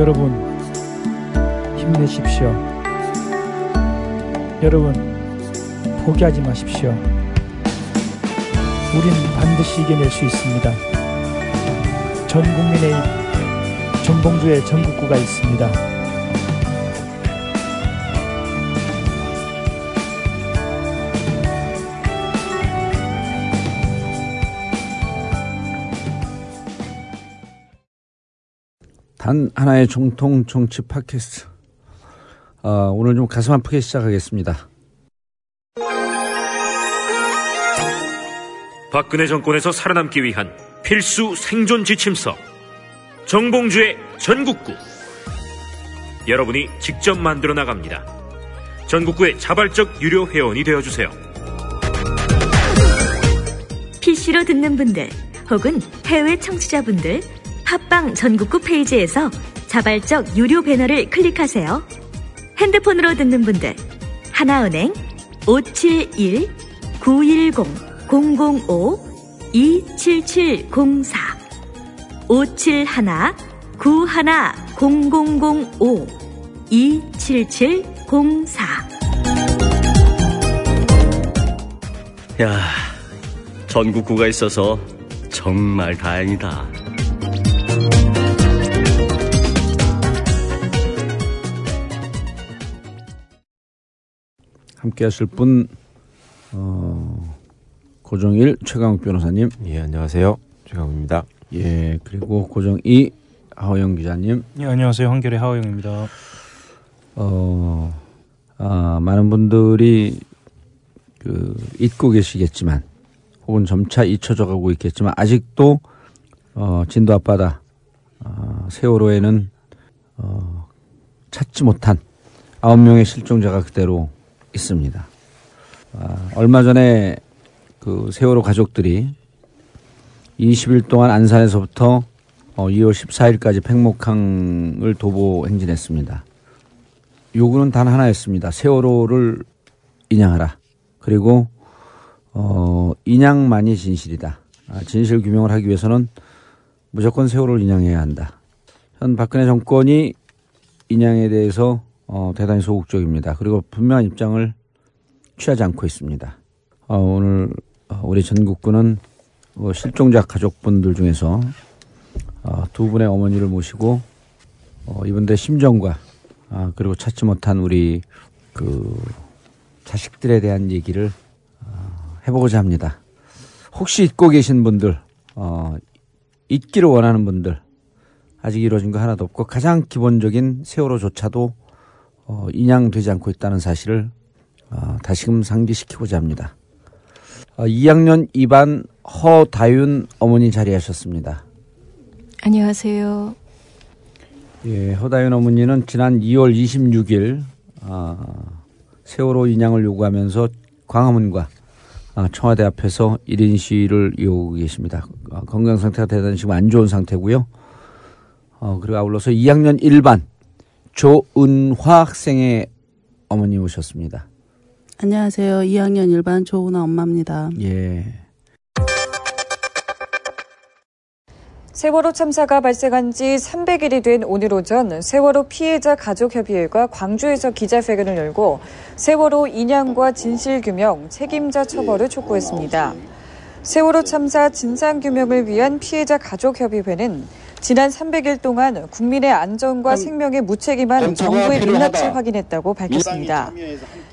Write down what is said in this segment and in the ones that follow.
여러분 힘내십시오. 여러분 포기하지 마십시오. 우린 반드시 이겨낼 수 있습니다. 전 국민의 전봉주의 전국구가 있습니다. 단 하나의 정통 정치 팟캐스트. 아, 오늘 좀 가슴 아프게 시작하겠습니다. 박근혜 정권에서 살아남기 위한 필수 생존 지침서 정봉주의 전국구 여러분이 직접 만들어 나갑니다. 전국구의 자발적 유료 회원이 되어 주세요. PC로 듣는 분들 혹은 해외 청취자분들 팟빵 전국구 페이지에서 자발적 유료 배너를 클릭하세요. 핸드폰으로 듣는 분들 하나은행 571 910 005 27704 571 91 0005 27704 야, 전국구가 있어서 정말 다행이다. 함께 하실 분, 어, 고정일 최강욱 변호사님. 예, 안녕하세요. 최강욱입니다. 예, 그리고 고정이 하호영 기자님. 예, 안녕하세요. 한결의 하호영입니다. 어, 아, 많은 분들이 그 잊고 계시겠지만 혹은 점차 잊혀져 가고 있겠지만 아직도 어, 진도 앞바다 어, 세월호에는 어, 찾지 못한 아홉 명의 실종자가 그대로 있습니다. 아, 얼마 전에 그 세월호 가족들이 20일 동안 안산에서부터 어, 2월 14일까지 팽목항을 도보 행진했습니다. 요구는 단 하나였습니다. 세월호를 인양하라. 그리고 어, 인양만이 진실이다. 아, 진실 규명을 하기 위해서는 무조건 세월호를 인양해야 한다. 현 박근혜 정권이 인양에 대해서 어, 대단히 소극적입니다. 그리고 분명한 입장을 취하지 않고 있습니다. 어, 오늘 어, 우리 전국구는 어, 실종자 가족분들 중에서 어, 두 분의 어머니를 모시고 어, 이분들의 심정과 아, 그리고 찾지 못한 우리 그 자식들에 대한 얘기를 어, 해보고자 합니다. 혹시 잊고 계신 분들, 어, 잊기를 원하는 분들, 아직 이루어진 거 하나도 없고 가장 기본적인 세월호조차도 어, 인양되지 않고 있다는 사실을 어, 다시금 상기시키고자 합니다. 어, 2학년 2반 허다윤 어머니 자리하셨습니다. 안녕하세요. 예, 허다윤 어머니는 지난 2월 26일 아, 세월호 인양을 요구하면서 광화문과 아, 청와대 앞에서 1인 시위를 이어오고 계십니다. 아, 건강 상태가 대단히 지금 안 좋은 상태고요. 어, 그리고 아울러서 2학년 1반 조은화 학생의 어머니 오셨습니다. 안녕하세요. 2학년 일반 조은아 엄마입니다. 예. 세월호 참사가 발생한 지 300일이 된 오늘 오전 세월호 피해자 가족협의회가 광주에서 기자회견을 열고 세월호 인양과 진실규명, 책임자 처벌을 촉구했습니다. 세월호 참사 진상규명을 위한 피해자 가족협의회는 지난 300일 동안 국민의 안전과 생명에 무책임한 정부의 민낯을 확인했다고 밝혔습니다.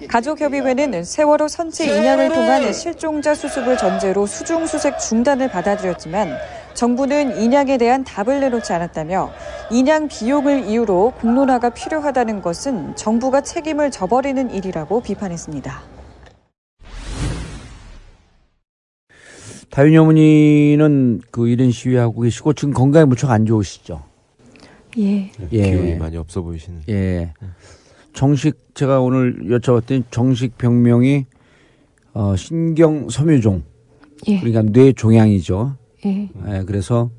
가족협의회는 세월호 선체 인양을 통한 실종자 수습을 전제로 수중수색 중단을 받아들였지만 정부는 인양에 대한 답을 내놓지 않았다며 인양 비용을 이유로 공론화가 필요하다는 것은 정부가 책임을 져버리는 일이라고 비판했습니다. 다윤이 어머니는 그 1인 시위하고 계시고 지금 건강이 무척 안 좋으시죠? 예. 예. 기운이 많이 없어 보이시는. 예. 정식 제가 오늘 여쭤봤더니 정식 병명이 어 신경 섬유종. 예. 그러니까 뇌 종양이죠. 예. 예, 그래서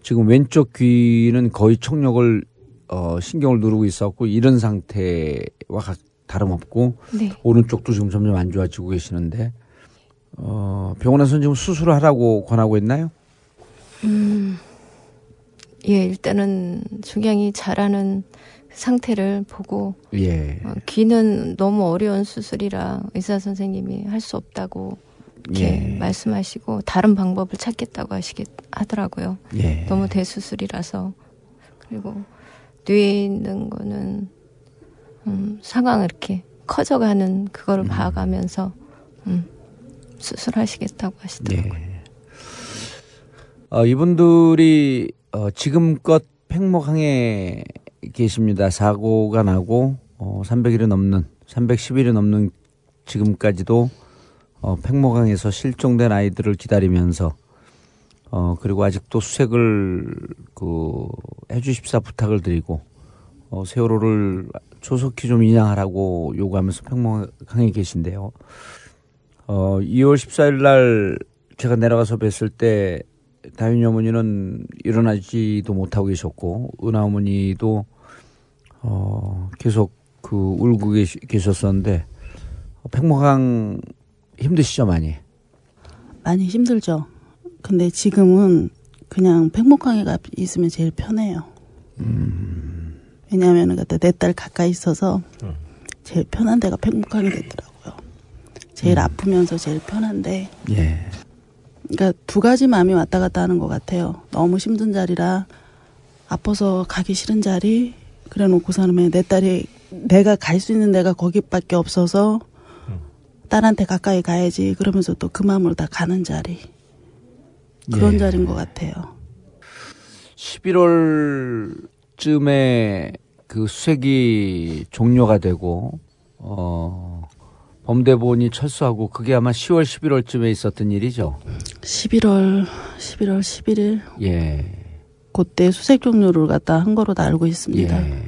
지금 왼쪽 귀는 거의 청력을 어 신경을 누르고 있었고 이런 상태와 각 다름없고 네. 오른쪽도 지금 점점 안 좋아지고 계시는데 어 병원에서는 지금 수술을 하라고 권하고 있나요? 음. 예, 일단은 중양이 자라는 상태를 보고 예. 어, 귀는 너무 어려운 수술이라 의사 선생님이 할 수 없다고 이렇게 예. 말씀하시고 다른 방법을 찾겠다고 하시겠 하더라고요. 예. 너무 대수술이라서 그리고 뇌에 있는 거는 음, 상황 이렇게 커져가는 그거를 봐가면서 음, 수술하시겠다고 하시더라고요. 예. 어, 이분들이 어, 지금껏 팽목항에 계십니다. 사고가 나고 어, 300일이 넘는 310일이 넘는 지금까지도 어, 팽목항에서 실종된 아이들을 기다리면서 어, 그리고 아직도 수색을 그 해주십사 부탁을 드리고 어, 세월호를 조속히 좀 인양하라고 요구하면서 팽목항에 계신데요. 어, 2월 14일 날 제가 내려가서 뵀을 때 다윤이 어머니는 일어나지도 못하고 계셨고 은하 어머니도 어, 계속 그 울고 계시, 계셨었는데 팽목항 힘드시죠 많이? 많이 힘들죠. 근데 지금은 그냥 팽목항에가 있으면 제일 편해요. 왜냐하면 그때 내 딸 가까이 있어서 제일 편한 데가 팽목항이 되더라고요. 제일 아프면서 제일 편한데 예. 그러니까 두 가지 마음이 왔다 갔다 하는 것 같아요. 너무 힘든 자리라 아파서 가기 싫은 자리 그래 놓고서는 내 딸이 내가 갈 수 있는 데가 거기밖에 없어서 딸한테 가까이 가야지 그러면서 또 그 마음으로 다 가는 자리 그런 예. 자리인 것 같아요. 11월쯤에 그 수색이 종료가 되고 어 범대본이 철수하고 그게 아마 10월 11월쯤에 있었던 일이죠. 11월 11월 11일 예. 그때 수색 종료를 갖다 한 거로 다 알고 있습니다. 예.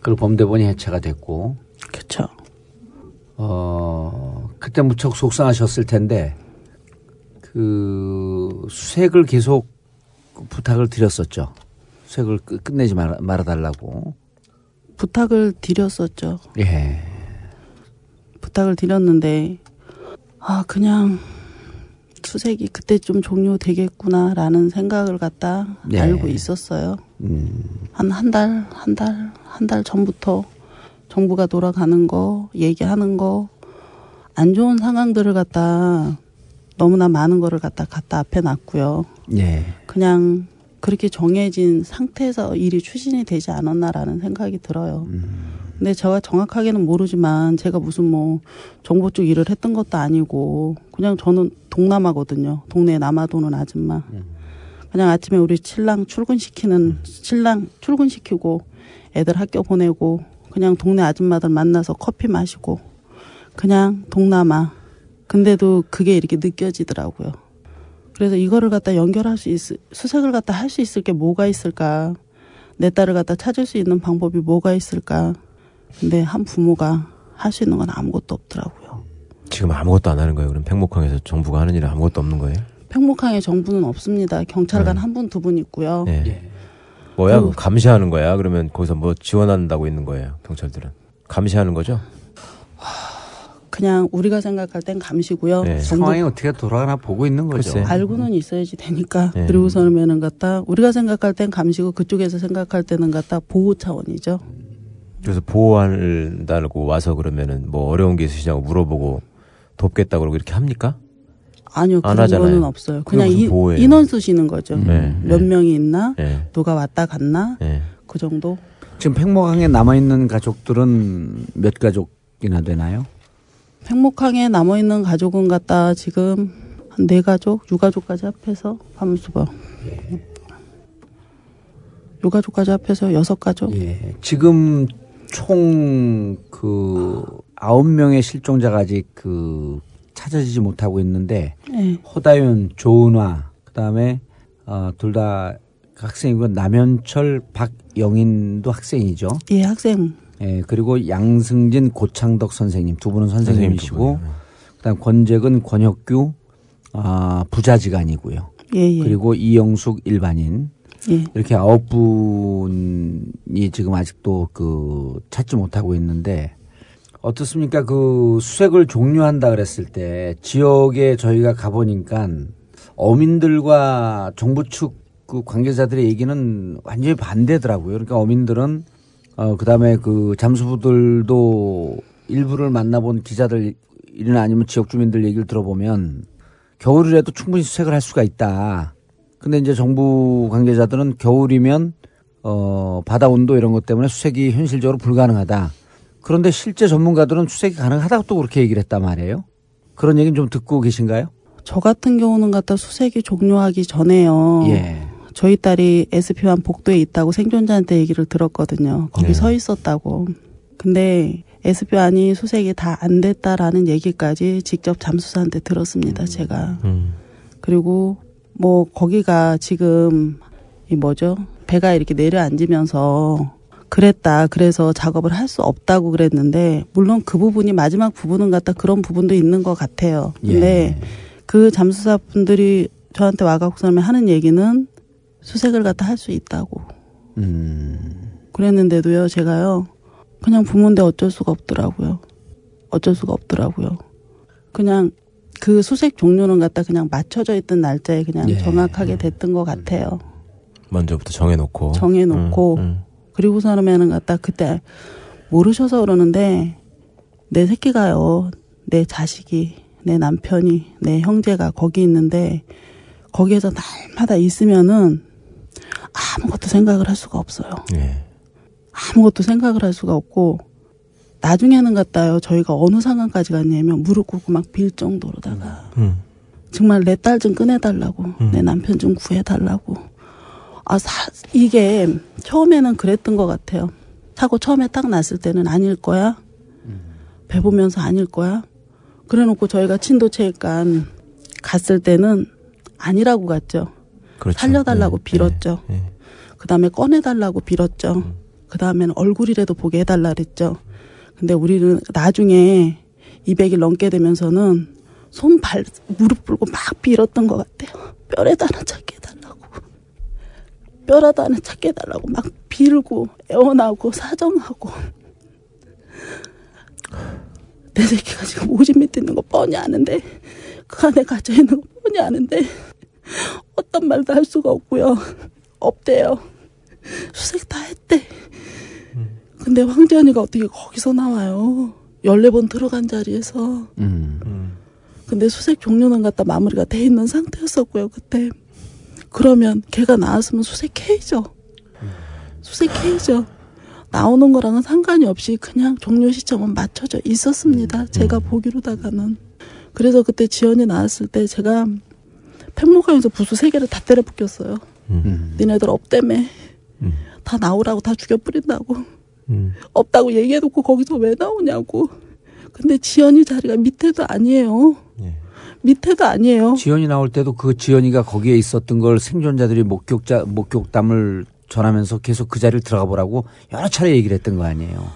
그리고 범대본이 해체가 됐고 그렇죠. 어 그때 무척 속상하셨을 텐데 그 수색을 계속 부탁을 드렸었죠. 수색을 끝- 끝내지 말아, 말아달라고. 부탁을 드렸었죠. 예. 부탁을 드렸는데 아 그냥 수색이 그때 좀 종료되겠구나라는 생각을 갖다 네. 알고 있었어요. 음, 한한 달, 한 달, 한 달 전부터 정부가 돌아가는 거, 얘기하는 거, 안 좋은 상황들을 갖다 너무나 많은 거를 갖다 갖다 앞에 놨고요. 예. 그냥 그렇게 정해진 상태에서 일이 추진이 되지 않았나라는 생각이 들어요. 근데 제가 정확하게는 모르지만 제가 무슨 뭐 정보 쪽 일을 했던 것도 아니고 그냥 저는 동남아거든요. 동네 남아도는 아줌마. 그냥 아침에 우리 신랑 출근시키는 신랑 출근시키고 애들 학교 보내고 그냥 동네 아줌마들 만나서 커피 마시고 그냥 동남아. 근데도 그게 이렇게 느껴지더라고요. 그래서 이거를 갖다 연결할 수 있, 수색을 갖다 할 수 있을 게 뭐가 있을까? 내 딸을 갖다 찾을 수 있는 방법이 뭐가 있을까? 근데 한 부모가 할 수 있는 건 아무것도 없더라고요. 지금 아무것도 안 하는 거예요. 그럼 팽목항에서 정부가 하는 일은 아무것도 없는 거예요? 팽목항에 정부는 없습니다. 경찰관 네. 한 분, 두 분 있고요. 예. 뭐야? 그- 감시하는 거야? 그러면 거기서 뭐 지원한다고 있는 거예요? 경찰들은 감시하는 거죠? 그냥 우리가 생각할 땐 감시고요. 네. 상황이 어떻게 돌아가나 보고 있는 거죠. 글쎄. 알고는 있어야지 되니까. 네. 그리고서는 갖다 우리가 생각할 땐 감시고 그쪽에서 생각할 때는 갖다 보호 차원이죠. 그래서 보호한다고 와서 그러면은 뭐 어려운 게 있으시냐고 물어보고 돕겠다고 그러고 이렇게 합니까? 아니요, 안 그런 하잖아요. 거는 없어요. 그냥 인- 보호예요? 인원 쓰시는 거죠. 네. 몇 네. 명이 있나, 예. 누가 왔다 갔나, 예. 그 정도. 지금 팽목항에 남아 있는 가족들은 몇 가족이나 되나요? 팽목항에 남아 있는 가족은 갖다 지금 한 네 가족, 유가족까지 합해서 봐. 유가족까지 합해서 여섯 가족. 예. 지금 총 그 아홉 명의 실종자가 아직 그 찾아지지 못하고 있는데 예. 허다윤, 조은화, 그다음에 어, 둘 다 학생이고 남현철, 박영인도 학생이죠. 예, 학생. 예, 그리고 양승진, 고창덕 선생님 두 분은 선생님이시고 선생님 두 분이요. 그다음 권재근, 권혁규 아, 부자지간이고요. 예, 예. 그리고 이영숙 일반인 예. 이렇게 아홉 분이 지금 아직도 그 찾지 못하고 있는데 어떻습니까? 그 수색을 종료한다 그랬을 때 지역에 저희가 가보니까 어민들과 정부 측 그 관계자들의 얘기는 완전히 반대더라고요. 그러니까 어민들은 어 그다음에 그 잠수부들도 일부를 만나본 기자들 이나 아니면 지역 주민들 얘기를 들어보면 겨울이라도 충분히 수색을 할 수가 있다. 근데 이제 정부 관계자들은 겨울이면 어 바다 온도 이런 것 때문에 수색이 현실적으로 불가능하다. 그런데 실제 전문가들은 수색이 가능하다고 또 그렇게 얘기를 했단 말이에요. 그런 얘기는 좀 듣고 계신가요? 저 같은 경우는 갖다 수색이 종료하기 전에요. 예. 저희 딸이 SP만 복도에 있다고 생존자한테 얘기를 들었거든요. 거기 네. 서 있었다고. 근데 SP안이 수색이 다 안 됐다라는 얘기까지 직접 잠수사한테 들었습니다. 제가. 음. 그리고 뭐 거기가 지금 이 뭐죠? 배가 이렇게 내려앉으면서 그랬다. 그래서 작업을 할 수 없다고 그랬는데 물론 그 부분이 마지막 부분은 갖다 그런 부분도 있는 것 같아요. 근데 예. 그 잠수사 분들이 저한테 와갖고 그러면 하는 얘기는 수색을 갖다 할 수 있다고. 음. 그랬는데도요, 제가요, 그냥 부모인데 어쩔 수가 없더라고요. 어쩔 수가 없더라고요. 그냥 그 수색 종료는 갖다 그냥 맞춰져 있던 날짜에 그냥 예. 정확하게 됐던 것 같아요. 먼저부터 정해놓고. 정해놓고 음, 음. 그리고서는 갖다 그때 모르셔서 그러는데 내 새끼가요 내 자식이 내 남편이 내 형제가 거기 있는데 거기에서 날마다 있으면은 아무것도 생각을 할 수가 없어요. 예. 아무것도 생각을 할 수가 없고 나중에는 갔다요. 저희가 어느 상황까지 갔냐면 무릎 꿇고 막 빌 정도로다가. 음. 정말 내 딸 좀 꺼내달라고. 음. 내 남편 좀 구해달라고. 아 사, 이게 처음에는 그랬던 것 같아요. 사고 처음에 딱 났을 때는 아닐 거야? 배 보면서 아닐 거야? 그래놓고 저희가 친도체육관 갔을 때는 아니라고 갔죠. 그렇죠. 살려달라고 예, 빌었죠. 예, 예. 그 다음에 꺼내달라고 빌었죠. 그 다음에는 얼굴이라도 보게 해달라 그랬죠. 근데 우리는 나중에 200일 넘게 되면서는 손, 발, 무릎 꿇고 막 빌었던 것 같아요. 뼈라도 하나 찾게 해달라고. 뼈라도 하나 찾게 해달라고 막 빌고, 애원하고, 사정하고. 내 새끼가 지금 오줌 밑에 있는 거 뻔히 아는데, 그 안에 갇혀 있는 거 뻔히 아는데, 어떤 말도 할 수가 없고요. 없대요. 수색 다 했대. 근데 황재현이가 어떻게 거기서 나와요? 14번 들어간 자리에서. 음. 근데 수색 종료는 갖다 마무리가 돼 있는 상태였었고요, 그때. 그러면 걔가 나왔으면 수색해야죠. 수색해야죠. 나오는 거랑은 상관이 없이 그냥 종료 시점은 맞춰져 있었습니다. 제가 보기로다가는. 그래서 그때 지연이 나왔을 때 제가 팽목강에서 부수 세 개를 다 때려 붙였어요. 음. 니네들 없다며. 다 나오라고 다 죽여 뿌린다고. 음. 없다고 얘기해놓고 거기서 왜 나오냐고. 근데 지연이 자리가 밑에도 아니에요. 밑에도 아니에요. 지연이 나올 때도 그 지연이가 거기에 있었던 걸 생존자들이 목격자 목격담을 전하면서 계속 그 자리를 들어가 보라고 여러 차례 얘기를 했던 거 아니에요.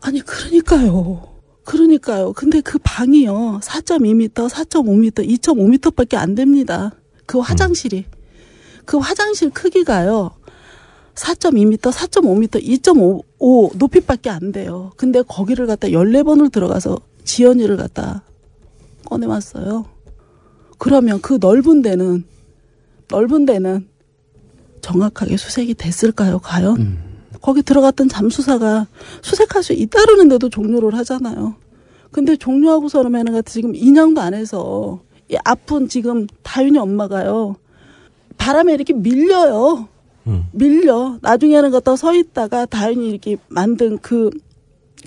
아니 그러니까요. 그러니까요. 근데 그 방이요. 4.2m, 4.5m, 2.5m밖에 안 됩니다. 그 화장실이. 그 화장실 크기가요. 4.2m, 4.5m, 2.5 높이밖에 안 돼요. 근데 거기를 갖다 14번을 들어가서 지연이를 갖다 꺼내왔어요. 그러면 그 넓은 데는, 넓은 데는 정확하게 수색이 됐을까요, 과연? 거기 들어갔던 잠수사가 수색할 수 있다르는데도 종료를 하잖아요. 근데 종료하고서 그러면은 같은 지금 2년도 안 해서 이 아픈 지금 다윤이 엄마가요. 바람에 이렇게 밀려요. 밀려. 나중에는 갖다 서 있다가 다윤이 이렇게 만든 그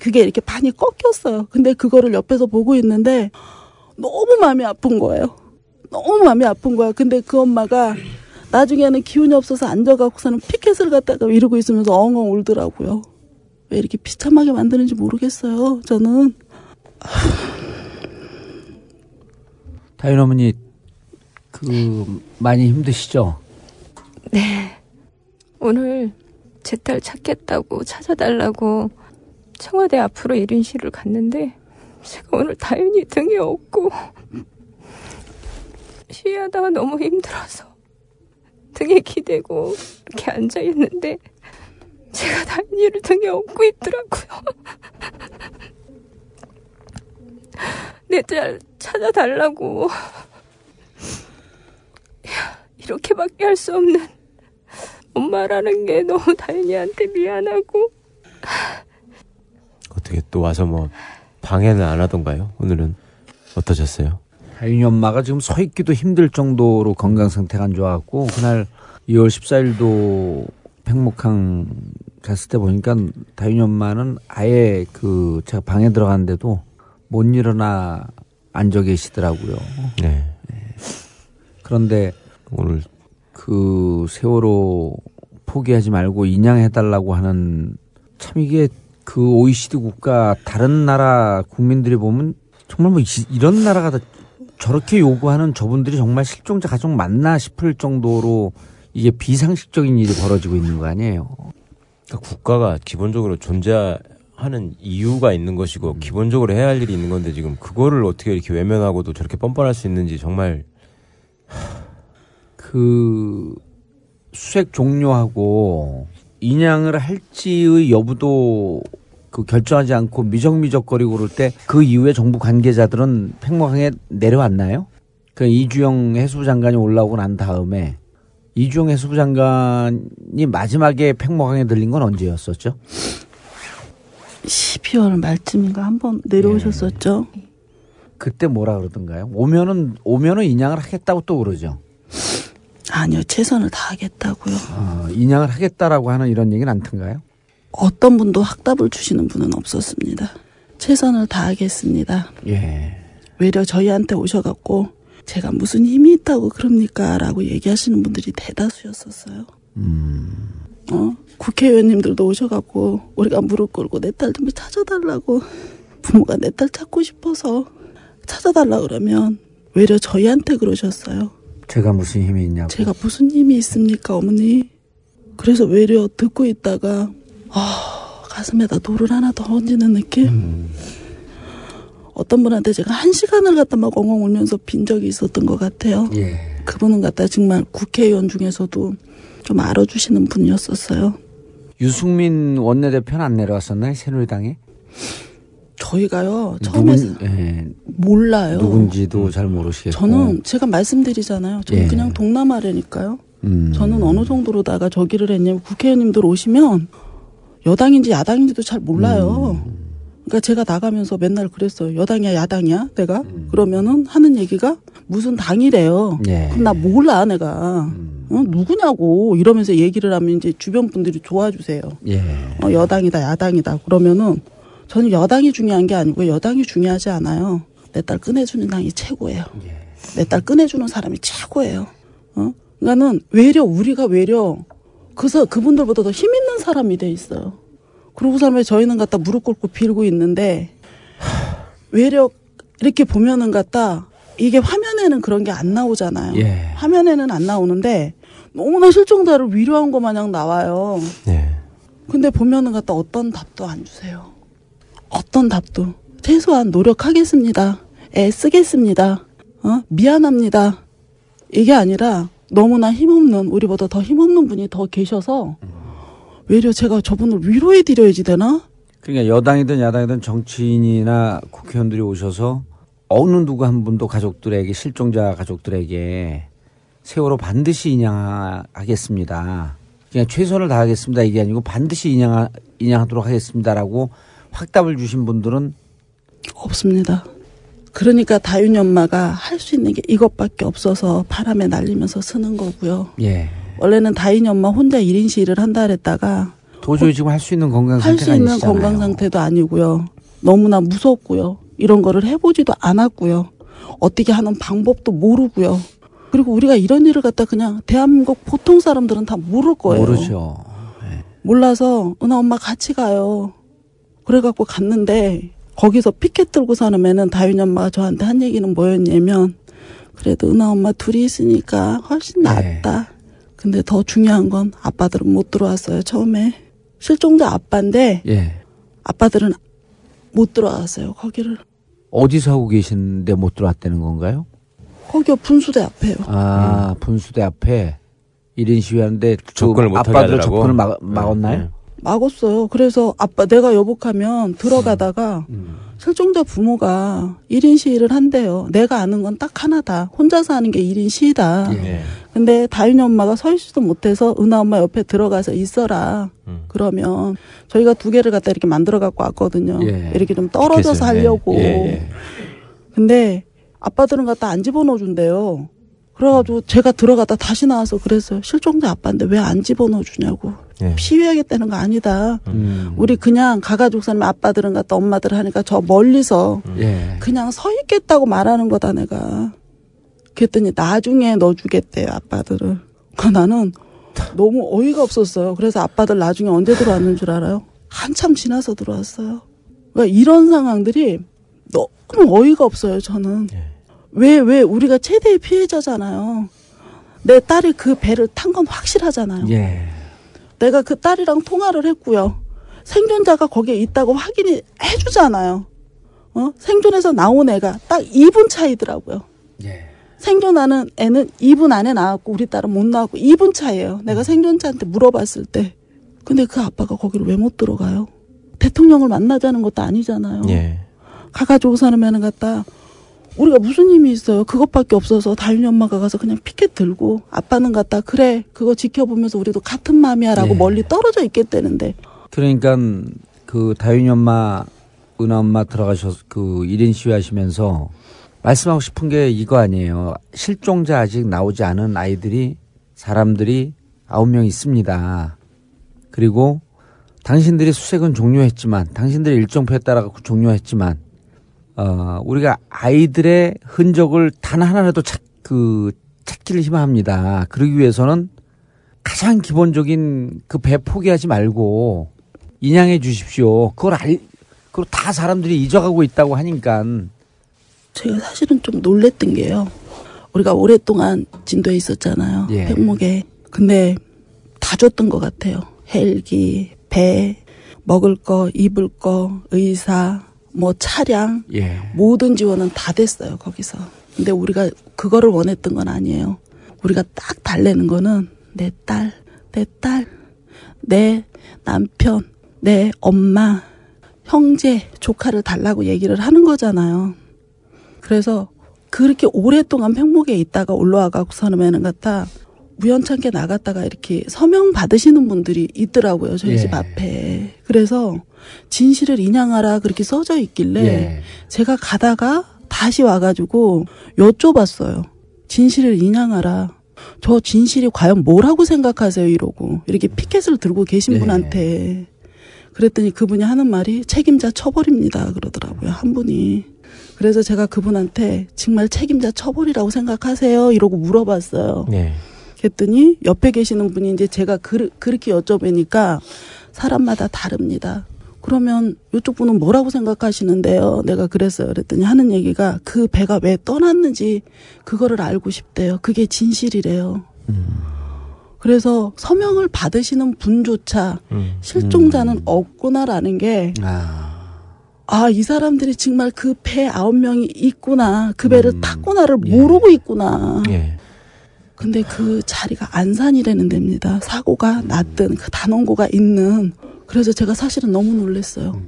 그게 이렇게 반이 꺾였어요. 근데 그거를 옆에서 보고 있는데 너무 마음이 아픈 거예요. 너무 마음이 아픈 거야. 근데 그 엄마가 나중에는 기운이 없어서 앉아갖고서는 피켓을 갖다가 이러고 있으면서 엉엉 울더라고요. 왜 이렇게 비참하게 만드는지 모르겠어요. 저는 다윤 어머니 그 많이 힘드시죠? 네. 오늘 제 딸 찾겠다고 찾아달라고 청와대 앞으로 1인실을 갔는데 제가 오늘 다윤이 등에 업고 쉬하다가 너무 힘들어서 등에 기대고 이렇게 앉아 있는데 제가 다윤이를 등에 업고 있더라고요. 내 딸 찾아달라고 야, 이렇게밖에 할 수 없는 엄마라는 게 너무 다인이한테 미안하고 어떻게 또 와서 뭐 방해는 안 하던가요? 오늘은 어떠셨어요? 다윤이 엄마가 지금 서 있기도 힘들 정도로 건강 상태가 안 좋아갖고 그날 2월 14일도 팽목항 갔을 때 보니까 다윤이 엄마는 아예 그 제가 방에 들어갔는데도 못 일어나 앉아 계시더라고요. 네. 그런데 오늘 그 세월호 포기하지 말고 인양해달라고 하는 참 이게 그 OECD 국가 다른 나라 국민들이 보면 정말 뭐 이- 이런 나라가 다 저렇게 요구하는 저분들이 정말 실종자 가족 맞나 싶을 정도로 이게 비상식적인 일이 벌어지고 있는 거 아니에요. 그러니까 국가가 기본적으로 존재하는 이유가 있는 것이고 기본적으로 해야 할 일이 있는 건데 지금 그거를 어떻게 이렇게 외면하고도 저렇게 뻔뻔할 수 있는지 정말 그 수색 종료하고 인양을 할지의 여부도 그 결정하지 않고 미적미적거리고 그럴 때 그 이후에 정부 관계자들은 팽목항에 내려왔나요? 그 이주영 해수부 장관이 올라오고 난 다음에 이주영 해수부 장관이 마지막에 팽목항에 들린 건 언제였었죠? 12월 말쯤인가 한 번 내려오셨었죠. 그때 뭐라 그러던가요? 오면은 오면은 인양을 하겠다고 또 그러죠. 아니요, 최선을 다하겠다고요. 어, 인양을 하겠다라고 하는 이런 얘기는 안 튼가요? 어떤 분도 확답을 주시는 분은 없었습니다. 최선을 다하겠습니다. 예. 외려 저희한테 오셔갖고 제가 무슨 힘이 있다고 그럽니까? 라고 얘기하시는 분들이 대다수였었어요. 어? 국회의원님들도 오셔갖고 우리가 무릎 꿇고 내 딸 좀 찾아달라고 부모가 내 딸 찾고 싶어서 찾아달라 그러면 외려 저희한테 그러셨어요. 제가 무슨 힘이 있냐고. 제가 무슨 힘이 있습니까, 어머니? 그래서 외려 듣고 있다가 아 가슴에다 돌을 하나 더 얹는 느낌. 어떤 분한테 제가 한 시간을 갖다 막 엉엉 울면서 빈 적이 있었던 것 같아요. 예. 그분은 갖다 정말 국회의원 중에서도 좀 알아주시는 분이었었어요. 유승민 원내대표는 안 내려왔었나요? 새누리당에? 저희가요 처음에 누군, 예, 몰라요. 누군지도 잘 모르시겠고. 저는 제가 말씀드리잖아요. 저는 예. 그냥 동남아래니까요. 음. 저는 어느 정도로다가 저기를 했냐면 국회의원님들 오시면 여당인지 야당인지도 잘 몰라요. 음. 그러니까 제가 나가면서 맨날 그랬어요. 여당이야, 야당이야, 내가? 음. 그러면은 하는 얘기가 무슨 당이래요. 예. 그럼 나 몰라, 내가. 음. 어, 누구냐고 이러면서 얘기를 하면 이제 주변 분들이 도와주세요. 예. 어, 여당이다, 야당이다. 그러면은 저는 여당이 중요한 게 아니고 여당이 중요하지 않아요. 내 딸 꺼내주는 당이 최고예요. 내 딸 꺼내주는 사람이 최고예요. 어? 그러니까는 외려 우리가 외려 그서 그분들보다 더 힘 있는 사람이 돼 있어요. 그러고 사람에 저희는 갖다 무릎 꿇고 빌고 있는데 외려 이렇게 보면은 갖다 이게 화면에는 그런 게 안 나오잖아요. 예. 화면에는 안 나오는데 너무나 실종자를 위로한 것 마냥 나와요. 네. 근데 보면은 갖다 어떤 답도 안 주세요. 어떤 답도. 최소한 노력하겠습니다. 애 쓰겠습니다. 어? 미안합니다. 이게 아니라 너무나 힘없는, 우리보다 더 힘없는 분이 더 계셔서 외려 제가 저분을 위로해 드려야지 되나? 그러니까 여당이든 야당이든 정치인이나 국회의원들이 오셔서 어느 누구 한 분도 가족들에게 실종자 가족들에게 세월호 반드시 인양하겠습니다. 그냥 최선을 다하겠습니다. 이게 아니고 반드시 인양 인양하도록 하겠습니다라고 확답을 주신 분들은 없습니다. 그러니까 다윤이 엄마가 할 수 있는 게 이것밖에 없어서 바람에 날리면서 쓰는 거고요. 예 원래는 다인이 엄마 혼자 1인 시위를 한다 그랬다가 도저히 지금 할 수 있는 건강 상태가 있는 아니시잖아요. 건강 상태도 아니고요. 너무나 무섭고요. 이런 거를 해보지도 않았고요. 어떻게 하는 방법도 모르고요. 그리고 우리가 이런 일을 갖다 그냥 대한민국 보통 사람들은 다 모를 거예요. 모르죠. 몰라서 은하 엄마 같이 가요. 그래갖고 갔는데 거기서 피켓 들고 사는 애는 다윤이 엄마가 저한테 한 얘기는 뭐였냐면 그래도 은하 엄마 둘이 있으니까 훨씬 네. 낫다. 근데 더 중요한 건 아빠들은 못 들어왔어요 처음에 실종자 아빠인데 예 아빠들은 못 들어왔어요 거기를 어디서 하고 계신데 못 들어왔다는 건가요? 거기요 분수대 앞에요. 아 분수대 앞에 1인 시위하는데 그 접근을 아빠들. 접근을 막, 막았나요? 네. 막았어요. 그래서 아빠 내가 여복하면 들어가다가 음. 실종자 부모가 1인 시위를 한대요. 내가 아는 건 딱 하나다. 혼자서 하는 게 1인 시위다. 예. 근데 다윤이 엄마가 서 있지도 못해서 은하 엄마 옆에 들어가서 있어라. 음. 그러면 저희가 두 개를 갖다 이렇게 만들어 갖고 왔거든요. 예. 이렇게 좀 떨어져서 예. 하려고. 예, 예. 근데 아빠들은 갖다 안 집어넣어 준대요. 그래가지고 제가 들어가다 다시 나와서 그랬어요. 실종자 아빠인데 왜 안 집어넣어 주냐고. 예. 피해야겠다는 거 아니다. 음. 우리 그냥 가가지고 사는 아빠들은 갖다 엄마들 하니까 저 멀리서 예. 그냥 서 있겠다고 말하는 거다 내가. 그랬더니 나중에 넣어주겠대요 아빠들을. 그 나는 너무 어이가 없었어요. 그래서 아빠들 나중에 언제 들어왔는 줄 알아요? 한참 지나서 들어왔어요. 그러니까 이런 상황들이 너무 어이가 없어요 저는. 왜 왜 우리가 최대의 피해자잖아요. 내 딸이 그 배를 탄 건 확실하잖아요. 예. 내가 그 딸이랑 통화를 했고요. 생존자가 거기에 있다고 확인이 해주잖아요. 어? 생존해서 나온 애가 딱 2분 차이더라고요. 예. 생존하는 애는 2분 안에 나왔고 우리 딸은 못 나왔고 2분 차이예요. 내가 생존자한테 물어봤을 때. 근데 그 아빠가 거기를 왜 못 들어가요? 대통령을 만나자는 것도 아니잖아요. 예. 가가지고 사는 면은 갖다 우리가 무슨 힘이 있어요? 그것밖에 없어서 다윤이 엄마가 가서 그냥 피켓 들고 아빠는 갖다 그래 그거 지켜보면서 우리도 같은 마음이야라고 예. 멀리 떨어져 있겠다는데 그러니까 그 다윤이 엄마, 은하 엄마 들어가셔서 그 1인 시위 하시면서 말씀하고 싶은 게 이거 아니에요. 실종자 아직 나오지 않은 아이들이 사람들이 아홉 명 있습니다. 그리고 당신들이 수색은 종료했지만 당신들이 일정표에 따라 종료했지만 어 우리가 아이들의 흔적을 단 하나라도 찾 그 찾기를 희망합니다. 그러기 위해서는 가장 기본적인 그 배 포기하지 말고 인양해 주십시오. 그걸 알, 그걸 다 사람들이 잊어가고 있다고 하니까 제가 사실은 좀 놀랬던 게요. 우리가 오랫동안 진도에 있었잖아요. 예. 백목에. 근데 다 줬던 것 같아요. 헬기, 배, 먹을 거, 입을 거, 의사, 뭐 차량, 예. 모든 지원은 다 됐어요, 거기서. 근데 우리가 그거를 원했던 건 아니에요. 우리가 딱 달래는 거는 내 딸, 내 딸, 내 남편, 내 엄마, 형제, 조카를 달라고 얘기를 하는 거잖아요. 그래서 그렇게 오랫동안 팽목에 있다가 올라와 갖고서는 갖다 우연찮게 나갔다가 이렇게 서명 받으시는 분들이 있더라고요. 저희 예. 집 앞에. 그래서 진실을 인양하라 그렇게 써져 있길래 예. 제가 가다가 다시 와가지고 여쭤봤어요. 진실을 인양하라. 저 진실이 과연 뭐라고 생각하세요? 이러고. 이렇게 피켓을 들고 계신 예. 분한테. 그랬더니 그분이 하는 말이 책임자 처벌입니다. 그러더라고요. 한 분이. 그래서 제가 그분한테 정말 책임자 처벌이라고 생각하세요? 이러고 물어봤어요. 예. 그랬더니 옆에 계시는 분이 이제 제가 그, 그렇게 여쭤보니까 사람마다 다릅니다. 그러면 이쪽 분은 뭐라고 생각하시는데요? 내가 그랬어요. 그랬더니 하는 얘기가 그 배가 왜 떠났는지 그거를 알고 싶대요. 그게 진실이래요. 그래서 서명을 받으시는 분조차 음. 실종자는 없구나라는 게 아. 아, 이 사람들이 정말 그 배 아홉 명이 있구나. 그 배를 음. 탔구나를 예. 모르고 있구나. 예. 근데 그 자리가 안산이라는 데입니다. 사고가 났든 그 단원고가 있는. 그래서 제가 사실은 너무 놀랐어요.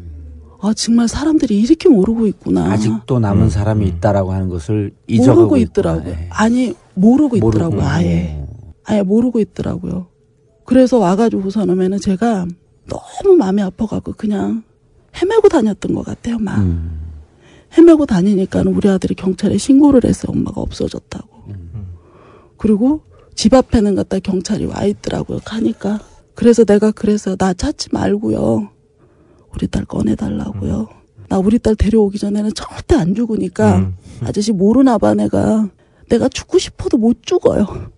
아, 정말 사람들이 이렇게 모르고 있구나. 아직도 남은 음. 사람이 있다라고 하는 것을 잊어가고 모르고. 있더라고요. 예. 아니, 모르고 모르고. 있더라고요. 아예. 아예 모르고 있더라고요. 그래서 와가지고서는 제가 너무 마음이 아파갖고 그냥 헤매고 다녔던 것 같아요, 막. 음. 헤매고 다니니까 우리 아들이 경찰에 신고를 했어요. 엄마가 없어졌다고. 그리고 집 앞에는 갖다 경찰이 와 있더라고요. 가니까. 그래서 내가 그래서 나 찾지 말고요. 우리 딸 꺼내달라고요. 나 우리 딸 데려오기 전에는 절대 안 죽으니까 음. 아저씨 모르나 봐 내가. 내가 죽고 싶어도 못 죽어요.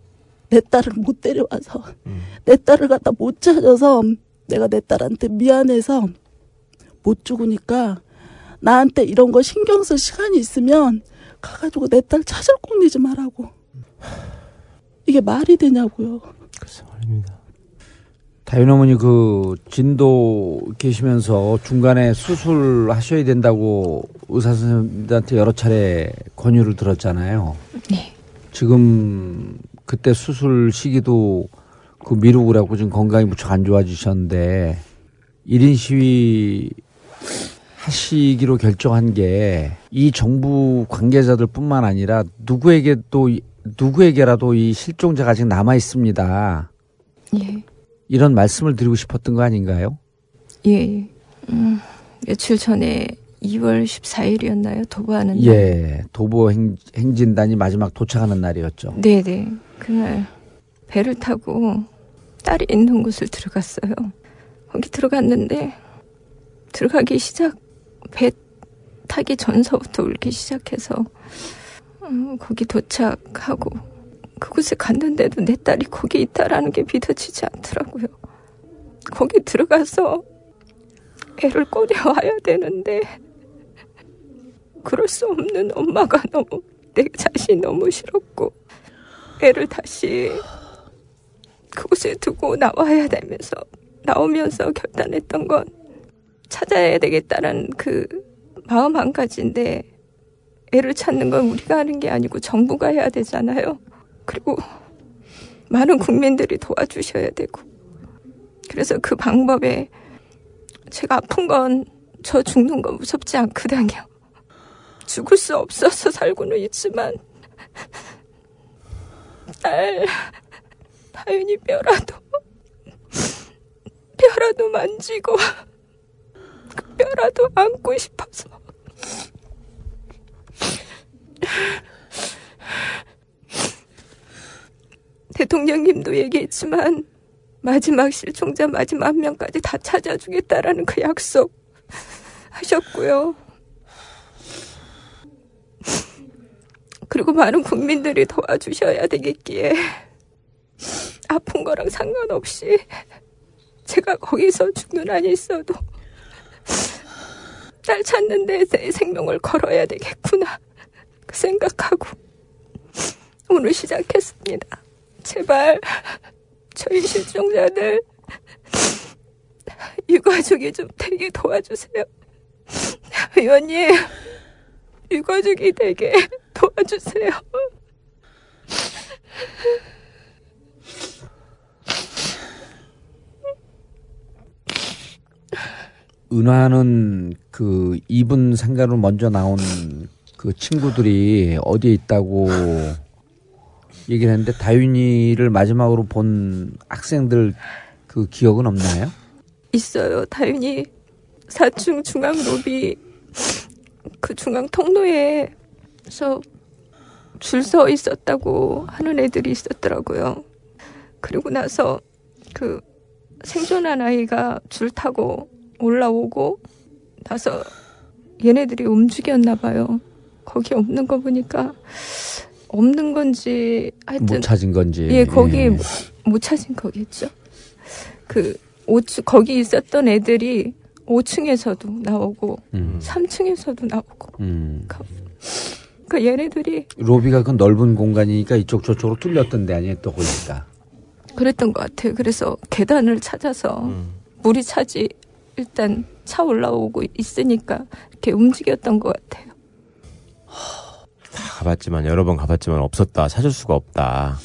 내 딸을 못 데려와서 내 딸을 갖다 못 찾아서 내가 내 딸한테 미안해서 못 죽으니까 나한테 이런 거 신경 쓸 시간이 있으면 가가지고 내 딸 찾을 콩리지 말라고. 이게 말이 되냐고요. 글쎄 말입니다. 다윤 어머니 그 진도 계시면서 중간에 수술하셔야 된다고 의사 선생님들한테 여러 차례 권유를 들었잖아요. 네. 지금 그때 수술 시기도 그 미루고 그래갖고 지금 건강이 무척 안 좋아지셨는데 1인 시위 하시기로 결정한 게 이 정부 관계자들 뿐만 아니라 누구에게 또 누구에게라도 이 실종자가 아직 남아 있습니다. 예, 이런 말씀을 드리고 싶었던 거 아닌가요? 예. 음, 며칠 전에 2월 14일이었나요? 도보하는 날. 예, 도보 행, 행진단이 마지막 도착하는 날이었죠. 네 네. 그날 배를 타고 딸이 있는 곳을 들어갔어요. 거기 들어갔는데 들어가기 시작 배 타기 전서부터 울기 시작해서 음, 거기 도착하고 그곳에 갔는데도 내 딸이 거기 있다라는 게 믿어지지 않더라고요. 거기 들어가서 애를 꺼내와야 되는데 그럴 수 없는 엄마가 너무 내 자신이 너무 싫었고 애를 다시 그곳에 두고 나와야 되면서 나오면서 결단했던 건 찾아야 되겠다는 그 마음 한 가지인데 애를 찾는 건 우리가 하는 게 아니고 정부가 해야 되잖아요. 그리고 많은 국민들이 도와주셔야 되고 그래서 그 방법에 제가 아픈 건 저 죽는 건 무섭지 않거든요. 죽을 수 없어서 살고는 있지만 딸 다윤이 뼈라도 뼈라도 만지고 그 뼈라도 안고 싶어서 대통령님도 얘기했지만 마지막 실종자 마지막 한 명까지 다 찾아주겠다라는 그 약속 하셨고요. 그리고 많은 국민들이 도와주셔야 되겠기에 아픈 거랑 상관없이 제가 거기서 죽는 한이 있어도 딸 찾는 데 내 생명을 걸어야 되겠구나 그 생각하고 오늘 시작했습니다. 제발 저희 실종자들 유가족이 좀 되게 도와주세요. 의원님 유가족이 되게 도와주세요. 은화는 그 이분 상가로 먼저 나온 그 친구들이 어디에 있다고 얘기를 했는데 다윤이를 마지막으로 본 학생들 그 기억은 없나요? 있어요. 다윤이 사층 중앙 로비 그 중앙 통로에서 줄 서 있었다고 하는 애들이 있었더라고요. 그리고 나서 그 생존한 아이가 줄 타고 올라오고 나서 얘네들이 움직였나 봐요. 거기 없는 거 보니까 없는 건지 하여튼 못 찾은 건지. 예, 거기 못, 못 찾은 거겠죠. 그 5층 거기 있었던 애들이 5층에서도 나오고 음. 3층에서도 나오고 음. 그러니까 얘네들이 로비가 그 넓은 공간이니까 이쪽 저쪽으로 뚫렸던 데 아니에요 또 보니까. 그랬던 것 같아요. 그래서 계단을 찾아서 물이 차지 일단 차 올라오고 있으니까 이렇게 움직였던 것 같아요. 다 가봤지만 여러 번 가봤지만 없었다 찾을 수가 없다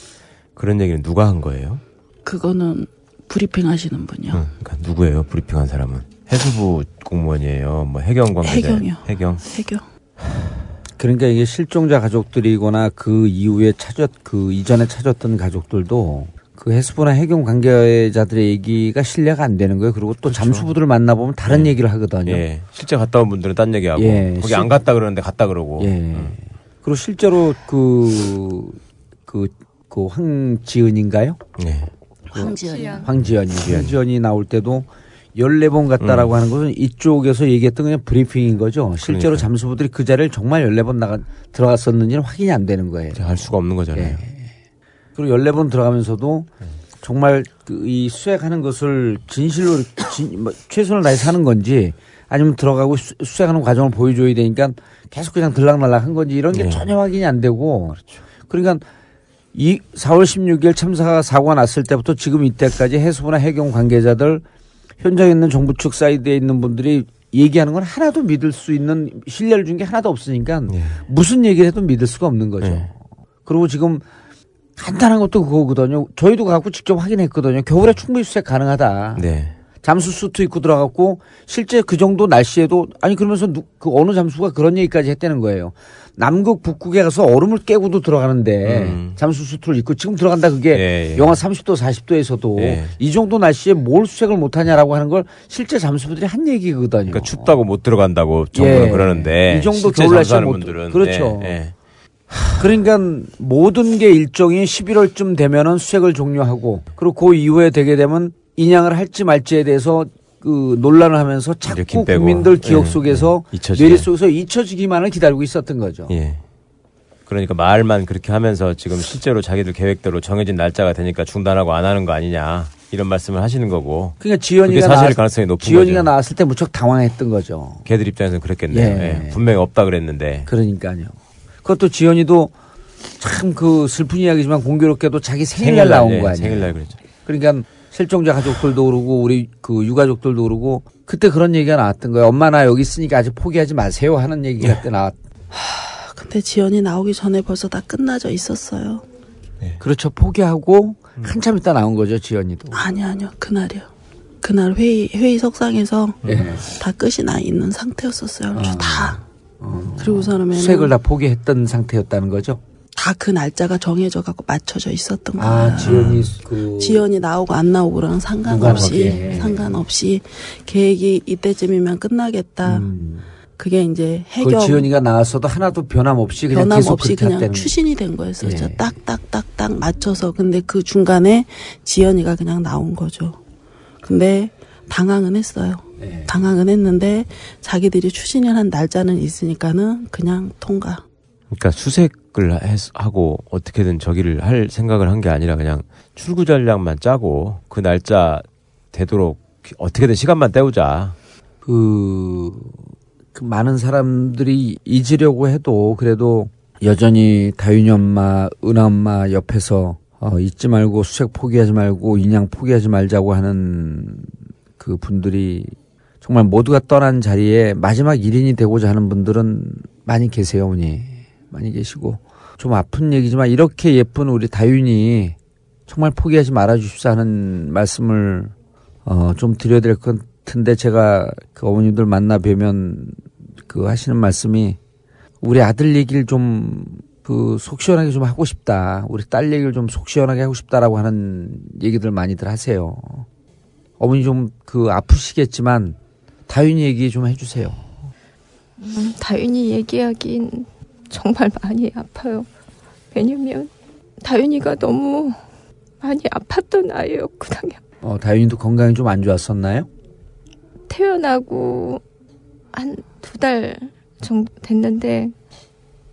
그런 얘기는 누가 한 거예요? 그거는 브리핑 하시는 분이요. 응, 그러니까 누구예요 브리핑 한 사람은 해수부 공무원이에요 뭐 해경 관계자 해경이요. 해경 해교. 그러니까 이게 실종자 가족들이거나 그 이후에 찾았 그 이전에 찾았던 가족들도 그 해수부나 해경 관계자들의 얘기가 신뢰가 안 되는 거예요. 그리고 또 잠수부들을 만나보면 다른 얘기를 하거든요. 예 실제 갔다 온 분들은 딴 얘기하고 예, 거기 실- 안 갔다 그러는데 갔다 그러고 예. 그리고 실제로 그, 그, 그 황지은인가요? 예. 황지연이요. 황지연이. 황지연이 나올 때도 14번 갔다라고 하는 것은 이쪽에서 얘기했던 그냥 브리핑인 거죠. 실제로 그러니까요. 잠수부들이 그 자리를 정말 14번 나가, 들어갔었는지는 확인이 안 되는 거예요. 알 수가 없는 거잖아요 예. 그리고 14번 들어가면서도 정말 그 이 수색하는 것을 진실로 진, 뭐 최선을 다해서 하는 건지 아니면 들어가고 수, 수색하는 과정을 보여줘야 되니까 계속 그냥 들락날락 한 건지 이런 게 네. 전혀 확인이 안 되고 그러니까 이 4월 16일 참사 사고가 났을 때부터 지금 이때까지 해수부나 해경 관계자들 현장에 있는 정부 측 사이드에 있는 분들이 얘기하는 건 하나도 믿을 수 있는 신뢰를 준 게 하나도 없으니까 예. 무슨 얘기를 해도 믿을 수가 없는 거죠. 네. 그리고 지금 간단한 것도 그거거든요. 저희도 갖고 직접 확인했거든요. 겨울에 충분히 수색 가능하다. 네. 잠수 수트 입고 들어갔고 실제 그 정도 날씨에도 아니 그러면서 누, 그 어느 잠수가 그런 얘기까지 했다는 거예요. 남극 북극에 가서 얼음을 깨고도 들어가는데 음. 잠수 수트를 입고 지금 들어간다 그게 예, 예. 영하 30도 40도에서도 예. 이 정도 날씨에 뭘 수색을 못 하냐라고 하는 걸 실제 잠수부들이 한 얘기거든요. 그러니까 춥다고 못 들어간다고 정부는 예. 그러는데 이 정도 겨울 날씨에 잠수하는 못 분들은 그렇죠. 예, 예. 그러니까 모든 게 일정이 11월쯤 되면은 수색을 종료하고 그리고 그 이후에 되게 되면 인양을 할지 말지에 대해서 그 논란을 하면서 자꾸. 국민들 기억 예, 속에서 예. 잊혀지게. 뇌리 속에서 잊혀지기만을 기다리고 있었던 거죠. 예. 그러니까 말만 그렇게 하면서 지금 실제로 자기들 계획대로 정해진 날짜가 되니까 중단하고 안 하는 거 아니냐 이런 말씀을 하시는 거고 그러니까 지연이가 사실 나왔, 가능성이 높은 지연이가 거죠. 나왔을 때 무척 당황했던 거죠. 걔들 입장에서는 그랬겠네요. 예. 예. 분명히 없다 그랬는데 그러니까요. 그것도 지연이도 참 그 슬픈 이야기지만 공교롭게도 자기 생일날 나온 예, 거 아니에요. 생일날 그랬죠. 그러니까 실종자 가족들도 그러고 우리 그 유가족들도 그러고 그때 그런 얘기가 나왔던 거예요. 엄마 나 여기 있으니까 아직 포기하지 마세요 하는 얘기가 그때 나왔. 근데 지연이 나오기 전에 벌써 다 끝나져 있었어요. 그렇죠. 포기하고 음. 한참 있다 나온 거죠 지연이도. 아니요, 아니요. 그날이요. 그날 회의 회의 석상에서 예. 다 끝이 나 있는 상태였었어요. 그래서 다. 그리고 우선은 수색을 다 포기했던 상태였다는 거죠. 다 그 날짜가 정해져 갖고 맞춰져 있었던 거예요. 아 지연이 그 지연이 나오고 안 나오고랑 상관없이 무관하게. 상관없이 계획이 이때쯤이면 끝나겠다. 음. 그게 이제 그 해결 지연이가 나왔어도 하나도 변함없이 그냥 변함 계속 없이 그렇게 그냥 추신이 된 거였어요. 예. 딱딱딱딱 맞춰서 근데 그 중간에 지연이가 그냥 나온 거죠. 근데 당황은 했어요. 예. 당황은 했는데 자기들이 추진을 한 날짜는 있으니까는 그냥 통과. 그러니까 수색을 해서- 하고 어떻게든 저기를 할 생각을 한 게 아니라 그냥 출구 전략만 짜고 그 날짜 되도록 어떻게든 시간만 때우자. 그, 그 많은 사람들이 잊으려고 해도 그래도 여전히 다윤이 엄마, 은하 엄마 옆에서 어, 잊지 말고 수색 포기하지 말고 인양 포기하지 말자고 하는 그 분들이 정말 모두가 떠난 자리에 마지막 일인이 되고자 하는 분들은 많이 계세요, 어머니. 많이 계시고. 좀 아픈 얘기지만 이렇게 예쁜 우리 다윤이 정말 포기하지 말아 주십사 하는 말씀을 어, 좀 드려야 될 것 같은데 제가 그 어머님들 만나 뵈면 그 하시는 말씀이 우리 아들 얘기를 좀 그 속 시원하게 좀 하고 싶다. 우리 딸 얘기를 좀 속 시원하게 하고 싶다라고 하는 얘기들 많이들 하세요. 어머니 좀 그 아프시겠지만 다윤이 얘기 좀 해주세요. 음, 다윤이 얘기하긴 정말 많이 아파요. 왜냐면 다윤이가 너무 많이 아팠던 아이였거든요. 어, 다윤이도 건강이 좀 안 좋았었나요? 태어나고 한 두 달 정도 됐는데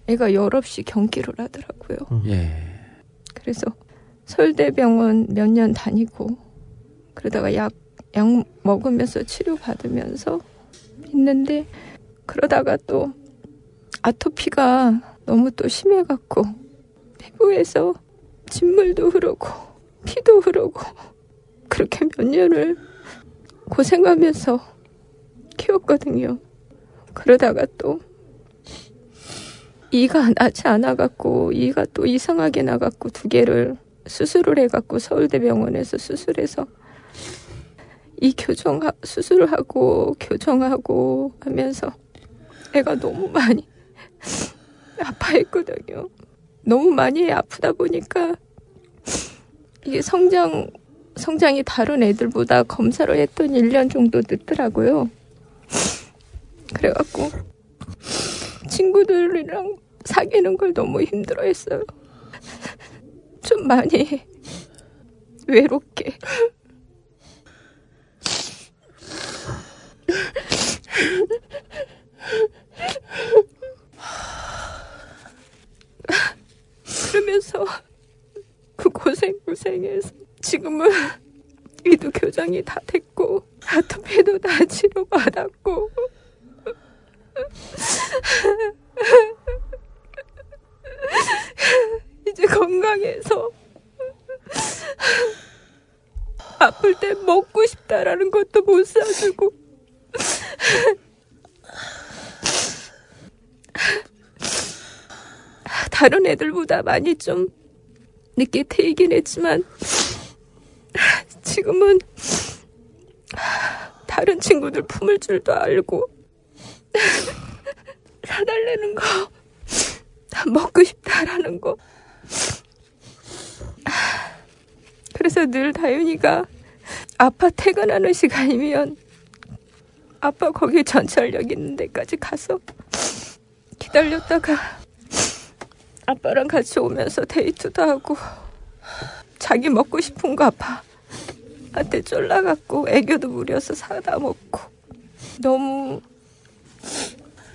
애가 열없이 경기를 하더라고요. 예. 그래서 서울대병원 몇 년 다니고 그러다가 약, 약 먹으면서 치료받으면서 있는데 그러다가 또 아토피가 너무 또 심해갖고 피부에서 진물도 흐르고 피도 흐르고 그렇게 몇 년을 고생하면서 키웠거든요. 그러다가 또 이가 나지 않아갖고 이가 또 이상하게 나갖고 두 개를 수술을 해갖고 서울대병원에서 수술해서 이 교정 수술을 하고 교정하고 하면서 애가 너무 많이 아파했거든요. 너무 많이 아프다 보니까 이게 성장 성장이 다른 애들보다 검사를 했더니 1년 정도 늦더라고요. 그래갖고 친구들이랑 사귀는 걸 너무 힘들어했어요. 좀 많이 외롭게. 그러면서 그 고생 고생해서 지금은 위도 교정이 다 됐고 아토피도 다 치료받았고. 이제 건강해서 아플 때 먹고 싶다라는 것도 못 사주고 다른 애들보다 많이 좀 늦게 태이긴 했지만 지금은 다른 친구들 품을 줄도 알고 사달라는 거, 먹고 싶다라는 거. 그래서 늘 다윤이가 아빠 퇴근하는 시간이면 아빠 거기 전철역 있는 데까지 가서 기다렸다가 아빠랑 같이 오면서 데이트도 하고 자기 먹고 싶은 거 아빠한테 쫄라갖고 애교도 부려서 사다 먹고 너무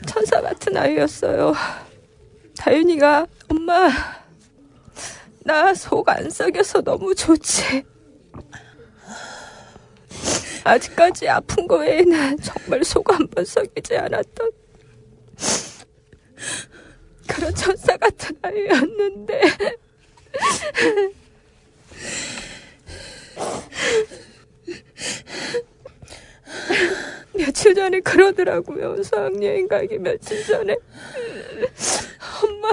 천사 같은 아이였어요. 다윤이가 엄마 나 속 안 썩여서 너무 좋지. 아직까지 아픈 거 외에는 정말 속 한 번 썩이지 않았던 그런 천사 같은 아이였는데 며칠 전에 그러더라고요. 수학여행 가기 며칠 전에. 엄마,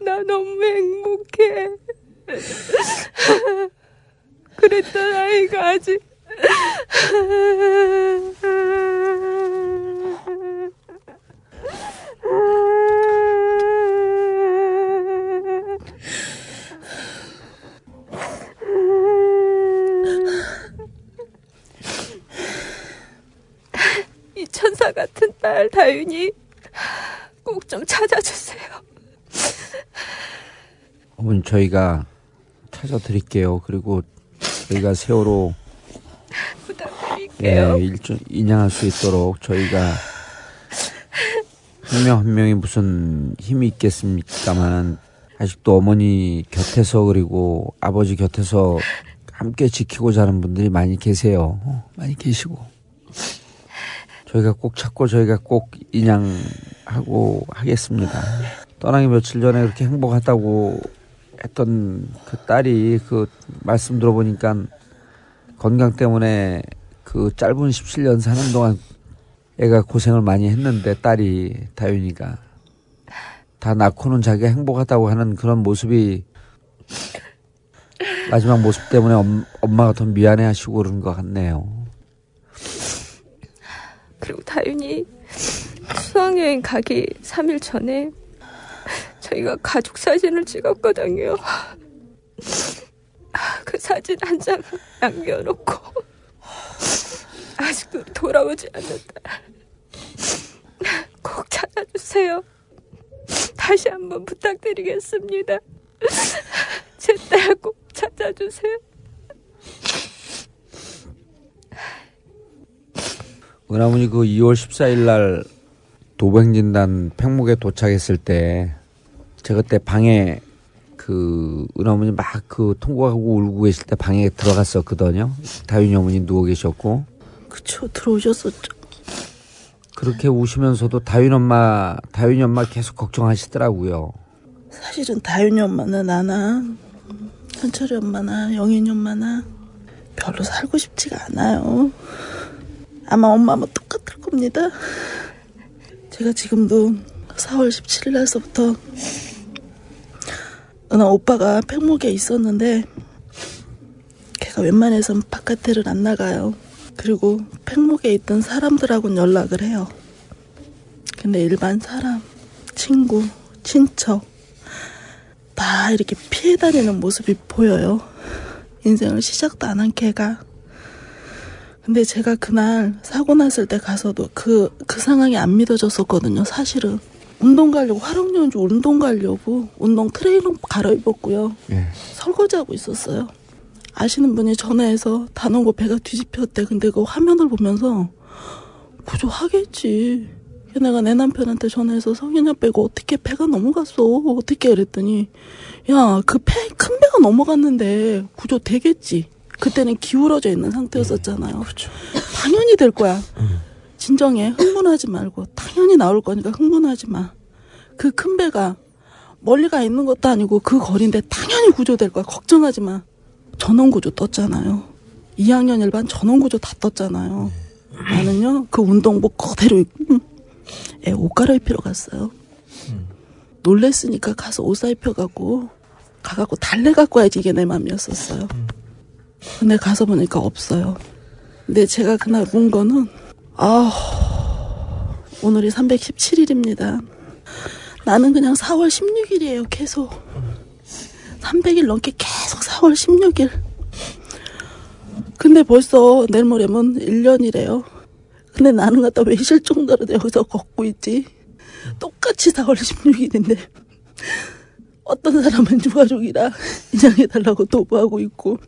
나 너무 행복해. 그랬던 아이가 아직. 이 천사 같은 딸 다윤이 꼭 좀 찾아주세요. 어머니 저희가 찾아드릴게요. 그리고 저희가 세월호 예, 부탁드릴게요. 일종 인양할 수 있도록 저희가 한명한 명이 무슨 힘이 있겠습니까만 아직도 어머니 곁에서 그리고 아버지 곁에서 함께 지키고자 하는 분들이 많이 계세요. 어, 많이 계시고 저희가 꼭 찾고 저희가 꼭 인양하고 하겠습니다. 떠나기 며칠 전에 그렇게 행복하다고 했던 그 딸이 그 말씀 들어보니까 건강 때문에 그 짧은 17년 사는 동안 애가 고생을 많이 했는데 딸이 다윤이가 다 낳고는 자기가 행복하다고 하는 그런 모습이 마지막 모습 때문에 엄, 엄마가 더 미안해 하시고 그런 것 같네요. 그리고 다윤이 수학여행 가기 3일 전에 저희가 가족 사진을 찍었거든요. 그 사진 한 장 남겨놓고 아직도 돌아오지 않는다. 꼭 찾아주세요. 다시 한번 부탁드리겠습니다. 제 딸 꼭 찾아주세요. 은하문이 그 2월 14일 날 도백진단 팽목에 도착했을 때 제가 그때 방에 그 은하문이 막 그 통곡하고 울고 계실 때 방에 들어갔었거든요. 다윤이 어머니 누워 계셨고 그쵸 들어오셨었죠. 그렇게 우시면서도 다윤 엄마 다윤이 엄마 계속 걱정하시더라고요. 사실은 다윤이 엄마나 나나 현철이 엄마나 영인이 엄마나 별로 살고 싶지가 않아요. 아마 엄마만 똑같을 겁니다. 제가 지금도 4월 17일 날서부터 은하 오빠가 팽목에 있었는데 걔가 웬만해선 바깥에를 안 나가요. 그리고 팽목에 있던 사람들하고는 연락을 해요. 근데 일반 사람, 친구, 친척 다 이렇게 피해 다니는 모습이 보여요. 인생을 시작도 안 한 걔가. 근데 제가 그날 사고 났을 때 가서도 그, 그 상황이 안 믿어졌었거든요, 사실은. 운동 가려고, 화룡연주 운동 가려고, 운동 트레이너 갈아입었고요. 예. 설거지하고 있었어요. 아시는 분이 전화해서 단원고 배가 뒤집혔대. 근데 그 화면을 보면서 구조 하겠지. 내가 내 남편한테 전화해서 성인아 빼고 어떻게 배가 넘어갔어? 어떻게 이랬더니 야 그 배 큰 배가 넘어갔는데 구조 되겠지. 그때는 기울어져 있는 상태였었잖아요. 당연히 될 거야. 진정해. 흥분하지 말고 당연히 나올 거니까 흥분하지 마. 그 큰 배가 멀리 가 있는 것도 아니고 그 거리인데 당연히 구조될 거야. 걱정하지 마. 전원 구조 떴잖아요. 2학년 일반 전원 구조 다 떴잖아요. 나는요 그 운동복 그대로 입고 애 옷 갈아입히러 갔어요. 놀랬으니까 가서 옷 사입혀갖고 가갖고 달래 갖고 와야지 이게 내 맘이었었어요. 근데 가서 보니까 없어요. 근데 제가 그날 본 거는 아 오늘이 317일입니다. 나는 그냥 4월 16일이에요. 계속 300일 넘게 계속 4월 16일. 근데 벌써 내일 모레면 1년이래요. 근데 나는 갖다 왜 실종자로 여기서 걷고 있지? 똑같이 4월 16일인데 어떤 사람은 유가족이라 인양해달라고 도구하고 있고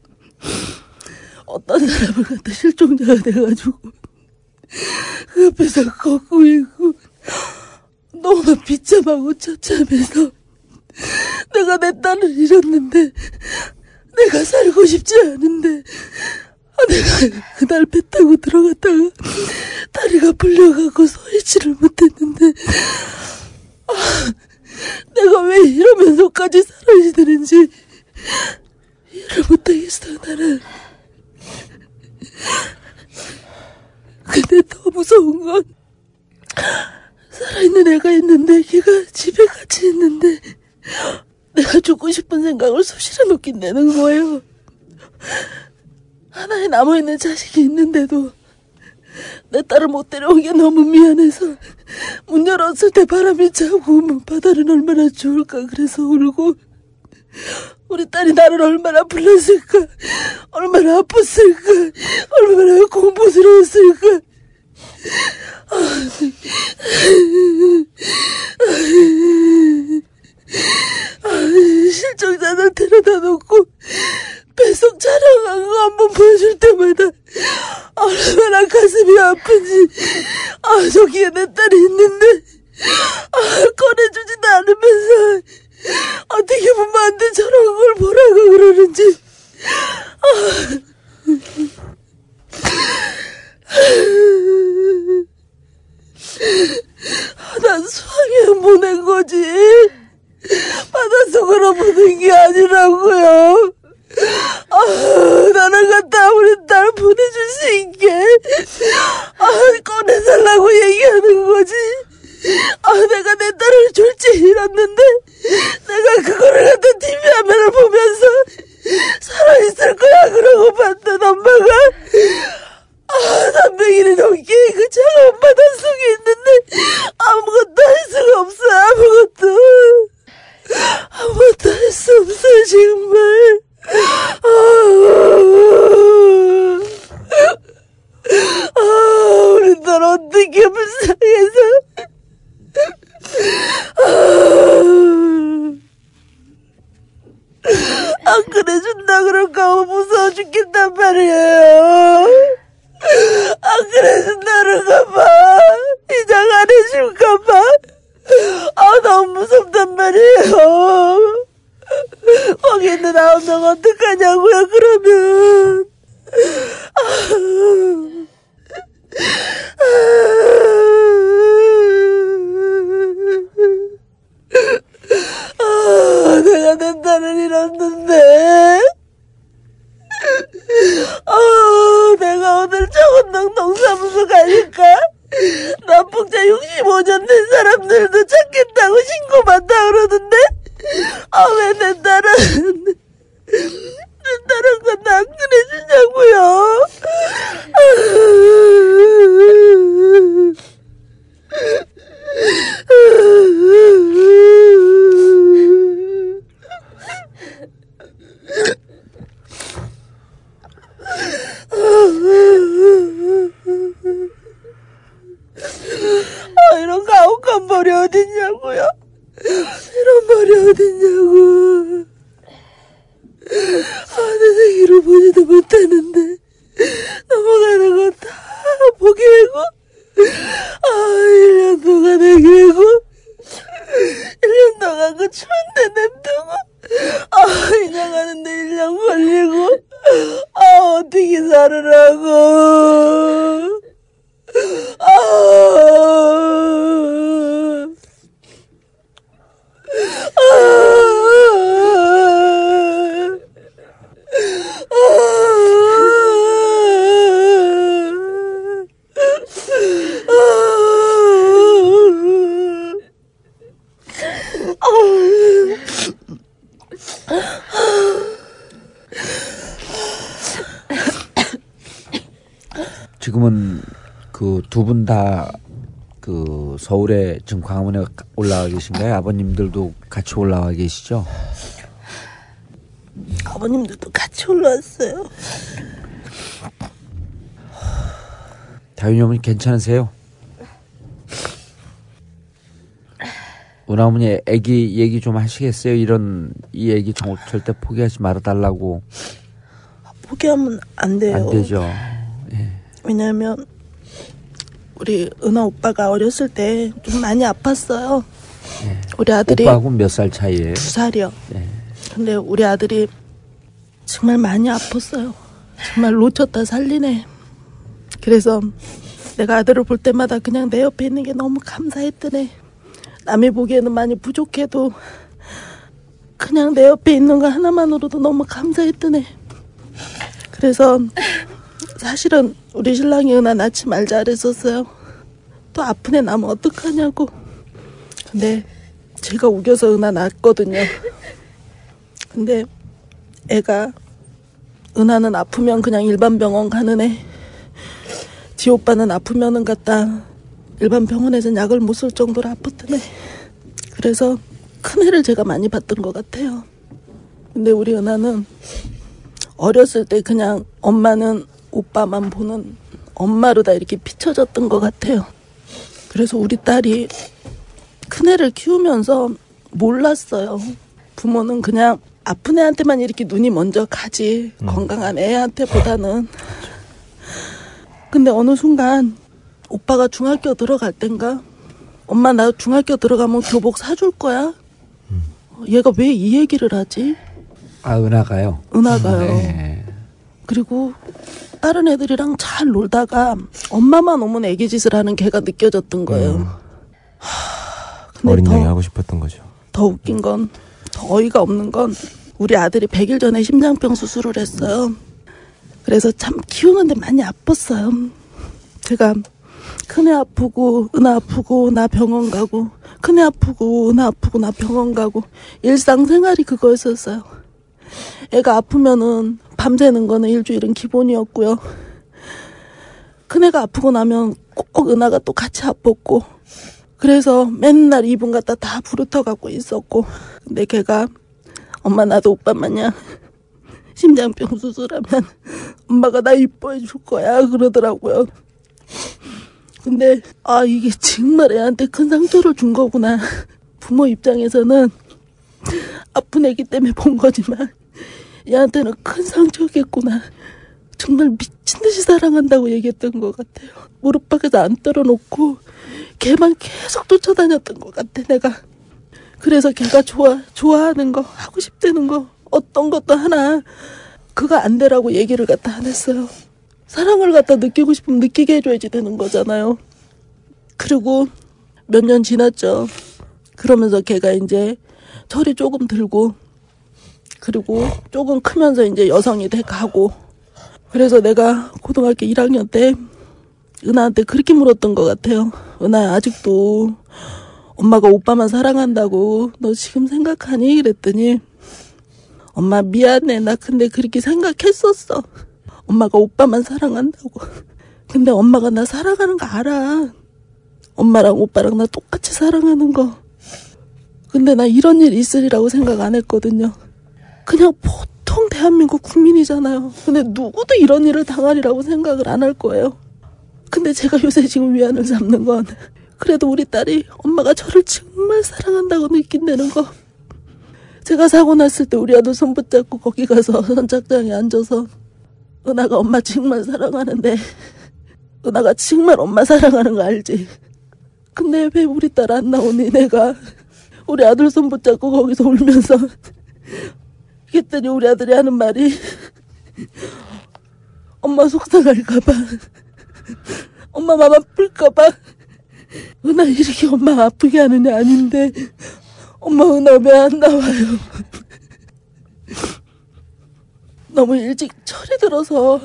어떤 사람은 갖다 실종자가 돼가지고 그 옆에서 걷고 있고 너무 비참하고 처참해서 내가 내 딸을 잃었는데 내가 살고 싶지 않은데 아, 내가 그날 배 타고 들어갔다가 다리가 풀려가고 서 있지를 못했는데 아, 내가 왜 이러면서까지 살아야 되는지 이해를 못하겠어 나는 근데 더 무서운 건 살아있는 애가 있는데 걔가 집에 같이 있는데 내가 죽고 싶은 생각을 수시로 내는 거예요. 하나에 남아있는 자식이 있는데도 내 딸을 못 데려온 게 너무 미안해서 문 열었을 때 바람이 차고 바다는 얼마나 좋을까 그래서 울고 우리 딸이 나를 얼마나 불렀을까? 얼마나 아팠을까? 얼마나 공부스러웠을까? 실종자들 데려다 놓고 배송 촬영한 거 한번 보여줄 때마다 얼마나 가슴이 아픈지. 아 저기에 내 딸이 있는데 아 꺼내주지도 않으면서 어떻게 보면 안 돼 저런 걸 보라고 그러는지. 아, 난 수학여행 보낸 거지. 바닷속으로 보낸 게 아니라고요. 아, 나는 갔다 우리 딸 보내줄 수 있게. 아, 꺼내달라고 얘기하는 거지. 아, 내가 내 딸을 졸지 잃었는데 내가 그거를 갖다 TV 화면을 보면서 살아있을 거야 그러고 봤던 엄마가 아, 300일이 넘게 그 차가운 바닷속에 있는데 아무것도 할 수가 없어 아무것도 아무것도 할 수 없어 정말 아, 아, 우리 딸 어떻게 불쌍해서 아, 안 그래준다 그럴까 무서워 죽겠단 말이에요 안 그래준다 그럴까봐 이장 안 해줄까봐 아 너무 무섭단 말이에요 거기 있는 아홉 명 어떡하냐고요 그러면 아, 내가 내 딸을 잃었는데 아, 내가 오늘 청운동 동사무소 가니까 납북자 65년 된 사람들도 찾겠다고 신고 받다 그러는데 아, 왜 내 딸은, 내 딸은 건너 안 그래주냐고요. 아, 이런 가혹한 벌이 어딨냐고요. 이런 말이 어딨냐고. 아, 내 생일을 보 지금 광화문에 올라와 계신가요? 아버님들도 같이 올라와 계시죠? 아버님들도 같이 올라왔어요. 다윤이 어머니 괜찮으세요? 은하 어머니 애기 얘기 좀 하시겠어요? 이런 이 얘기 정- 절대 포기하지 말아달라고 포기하면 안 돼요. 안 되죠. 왜냐면 우리 은하 오빠가 어렸을 때 좀 많이 아팠어요. 우리 아들이 오빠하고 몇 살 차이예요? 두 살이요. 네. 근데 우리 아들이 정말 많이 아팠어요. 정말 놓쳤다 살리네. 그래서 내가 아들을 볼 때마다 그냥 내 옆에 있는 게 너무 감사했더네. 남이 보기에는 많이 부족해도 그냥 내 옆에 있는 거 하나만으로도 너무 감사했더네. 그래서 사실은 우리 신랑이 은하 낳지 말자 그랬었어요. 또 아픈 애 나면 어떡하냐고. 근데 제가 우겨서 은하 낳았거든요. 근데 애가 은하는 아프면 그냥 일반 병원 가는 애. 지 오빠는 아프면은 갔다 일반 병원에서 약을 못 쓸 정도로 아팠던 애. 그래서 큰 애를 제가 많이 봤던 것 같아요. 근데 우리 은하는 어렸을 때 그냥 엄마는 오빠만 보는 엄마로 다 이렇게 비춰졌던 것 같아요. 그래서 우리 딸이 큰애를 키우면서 몰랐어요. 부모는 그냥 아픈 애한테만 이렇게 눈이 먼저 가지 건강한 애한테보다는. 근데 어느 순간 오빠가 중학교 들어갈 땐가 엄마 나 중학교 들어가면 교복 사줄 거야? 얘가 왜 이 얘기를 하지? 아 은하가요. 은하가요. 네. 그리고 다른 애들이랑 잘 놀다가 엄마만 오면 애기 짓을 하는 걔가 느껴졌던 거예요. 하, 근데 어린 더, 양이 하고 싶었던 거죠. 더 웃긴 건, 더 어이가 없는 건 우리 아들이 100일 전에 심장병 수술을 했어요. 그래서 참 키우는데 많이 아팠어요. 제가 큰애 아프고 은하 아프고 나 병원 가고 큰애 아프고 은하 아프고 나 병원 가고 일상생활이 그거였었어요. 애가 아프면은 밤새는 거는 일주일은 기본이었고요. 큰애가 아프고 나면 꼭 은하가 또 같이 아팠고 그래서 맨날 이분 갖다 다 부르터 갖고 있었고 근데 걔가 엄마 나도 오빠 마냥 심장병 수술하면 엄마가 나 이뻐해 줄 거야 그러더라고요. 근데 아 이게 정말 애한테 큰 상처를 준 거구나. 부모 입장에서는 아픈 애기 때문에 본 거지만 얘한테는 큰 상처겠구나. 정말 미친 듯이 사랑한다고 얘기했던 것 같아요. 무릎팍에서 안 떨어놓고 걔만 계속 쫓아다녔던 것 같아 내가. 그래서 걔가 좋아 좋아하는 거 하고 싶다는 거 어떤 것도 하나 그거 안 되라고 얘기를 갖다 안 했어요. 사랑을 갖다 느끼고 싶으면 느끼게 해줘야지 되는 거잖아요. 그리고 몇 년 지났죠. 그러면서 걔가 이제 철이 조금 들고 그리고 조금 크면서 이제 여성이 돼 가고 그래서 내가 고등학교 1학년 때 은하한테 그렇게 물었던 것 같아요. 은하야 아직도 엄마가 오빠만 사랑한다고 너 지금 생각하니? 그랬더니 엄마 미안해 나 근데 그렇게 생각했었어. 엄마가 오빠만 사랑한다고. 근데 엄마가 나 사랑하는 거 알아. 엄마랑 오빠랑 나 똑같이 사랑하는 거. 근데 나 이런 일 있으리라고 생각 안 했거든요. 그냥 보통 대한민국 국민이잖아요. 근데 누구도 이런 일을 당하리라고 생각을 안 할 거예요. 근데 제가 요새 지금 위안을 삼는 건 그래도 우리 딸이 엄마가 저를 정말 사랑한다고 느낀다는 거. 제가 사고 났을 때 우리 아들 손 붙잡고 거기 가서 선착장에 앉아서 은하가 엄마 정말 사랑하는데 은하가 정말 엄마 사랑하는 거 알지? 근데 왜 우리 딸 안 나오니 내가 우리 아들 손 붙잡고 거기서 울면서 그랬더니 우리 아들이 하는 말이 엄마 속상할까봐 엄마 맘 아플까봐 은하 이렇게 엄마 아프게 하는 애 아닌데 엄마 은하 왜 안 나와요? 너무 일찍 철이 들어서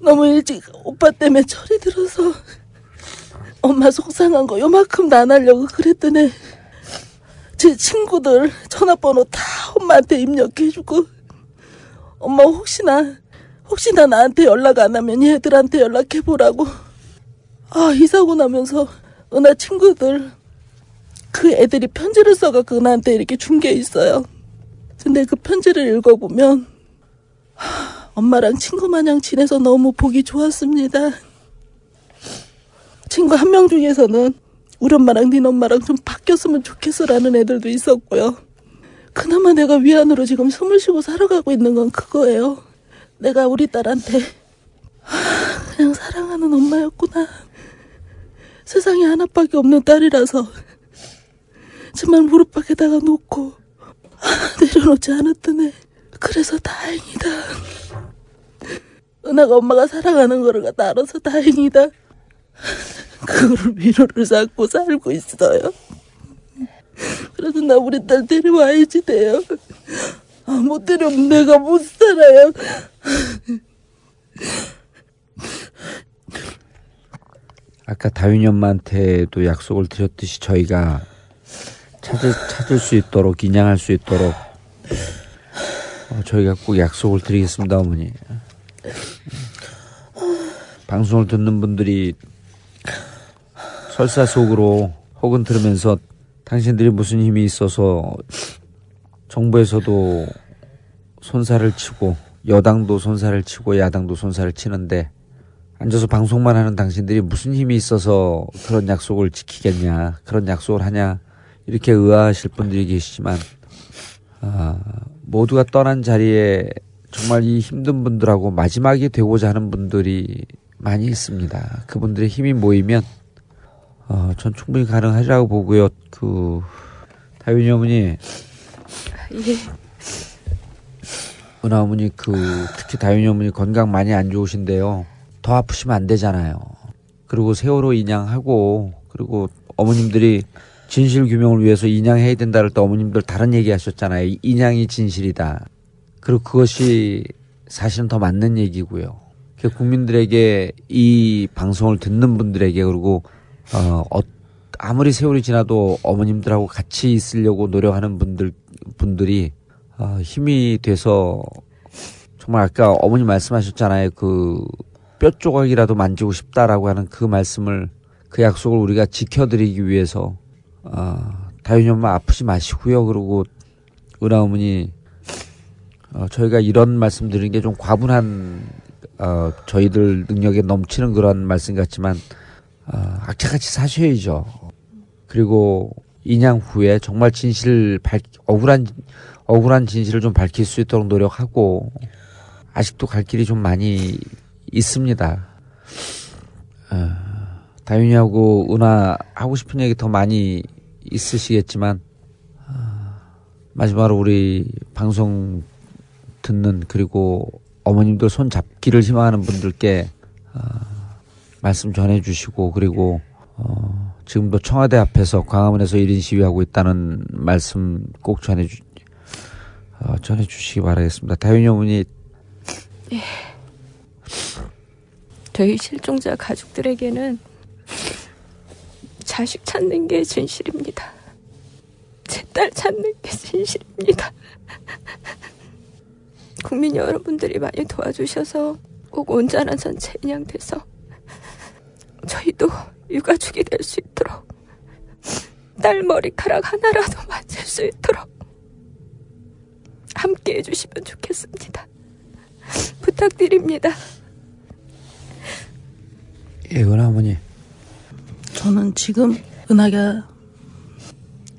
너무 일찍 오빠 때문에 철이 들어서 엄마 속상한 거 요만큼도 안 하려고 그랬더니 제 친구들 전화번호 다 엄마한테 입력해주고 엄마 혹시나 혹시나 나한테 연락 안 하면 얘들한테 연락해보라고. 아, 이 사고 나면서 은하 친구들, 그 애들이 편지를 써갖고 은하한테 이렇게 준 게 있어요. 근데 그 편지를 읽어보면, 하, 엄마랑 친구 마냥 지내서 너무 보기 좋았습니다. 친구 한 명 중에서는 우리 엄마랑 네 엄마랑 좀 바뀌었으면 좋겠어라는 애들도 있었고요. 그나마 내가 위안으로 지금 숨을 쉬고 살아가고 있는 건 그거예요. 내가 우리 딸한테 하, 그냥 사랑하는 엄마였구나. 세상에 하나밖에 없는 딸이라서 정말 무릎팍에다가 놓고 하, 내려놓지 않았던 애. 그래서 다행이다. 은하가 엄마가 사랑하는 거를 갖다 알아서 다행이다. 그거를 위로를 삼고 살고 있어요. 그래서 나 우리 딸 데려와야지 돼요. 아, 못 데려오면 내가 못 살아요. 아까 다윤이 엄마한테도 약속을 드렸듯이 저희가 찾을, 찾을 수 있도록 인양할 수 있도록 어, 저희가 꼭 약속을 드리겠습니다 어머니 방송을 듣는 분들이 설사 속으로 혹은 들으면서 당신들이 무슨 힘이 있어서 정부에서도 손살을 치고 여당도 손살을 치고 야당도 손살을 치는데 앉아서 방송만 하는 당신들이 무슨 힘이 있어서 그런 약속을 지키겠냐 그런 약속을 하냐 이렇게 의아하실 분들이 계시지만 아, 모두가 떠난 자리에 정말 이 힘든 분들하고 마지막이 되고자 하는 분들이 많이 있습니다. 그분들의 힘이 모이면 어, 전 충분히 가능하리라고 보고요. 그 다윤이 어머니, 예. 은하 어머니 그 특히 다윤이 어머니 건강 많이 안 좋으신데요. 더 아프시면 안 되잖아요. 그리고 세월호 인양하고 그리고 어머님들이 진실 규명을 위해서 인양해야 된다를 때 어머님들 다른 얘기 하셨잖아요. 인양이 진실이다. 그리고 그것이 사실은 더 맞는 얘기고요. 그 국민들에게 이 방송을 듣는 분들에게 그리고 어, 어 아무리 세월이 지나도 어머님들하고 같이 있으려고 노력하는 분들 분들이 어, 힘이 돼서 정말 아까 어머니 말씀하셨잖아요. 그 뼈 조각이라도 만지고 싶다라고 하는 그 말씀을 그 약속을 우리가 지켜드리기 위해서 어, 다윤이 엄마 아프지 마시고요. 그리고 은하 어머니 어, 저희가 이런 말씀 드리는 게 좀 과분한 어, 저희들 능력에 넘치는 그런 말씀 같지만 어, 악착같이 사셔야죠. 그리고 인양 후에 정말 진실 밝 억울한 억울한 진실을 좀 밝힐 수 있도록 노력하고 아직도 갈 길이 좀 많이 있습니다. 어, 다윤이하고 은하 하고 싶은 얘기 더 많이 있으시겠지만 어, 마지막으로 우리 방송 듣는 그리고 어머님들 손 잡기를 희망하는 분들께 어, 말씀 전해주시고 그리고 어, 지금도 청와대 앞에서 광화문에서 1인 시위하고 있다는 말씀 꼭 전해주 어, 전해주시기 바라겠습니다. 다윤이 어머니 예. 저희 실종자 가족들에게는 자식 찾는 게 진실입니다. 제 딸 찾는 게 진실입니다. 국민 여러분들이 많이 도와주셔서 꼭 온전한 선체 인양돼서 저희도 유가족이 될 수 있도록 딸 머리카락 하나라도 만질 수 있도록 함께 해주시면 좋겠습니다. 부탁드립니다. 예, 은하 어머니. 저는 지금 은하가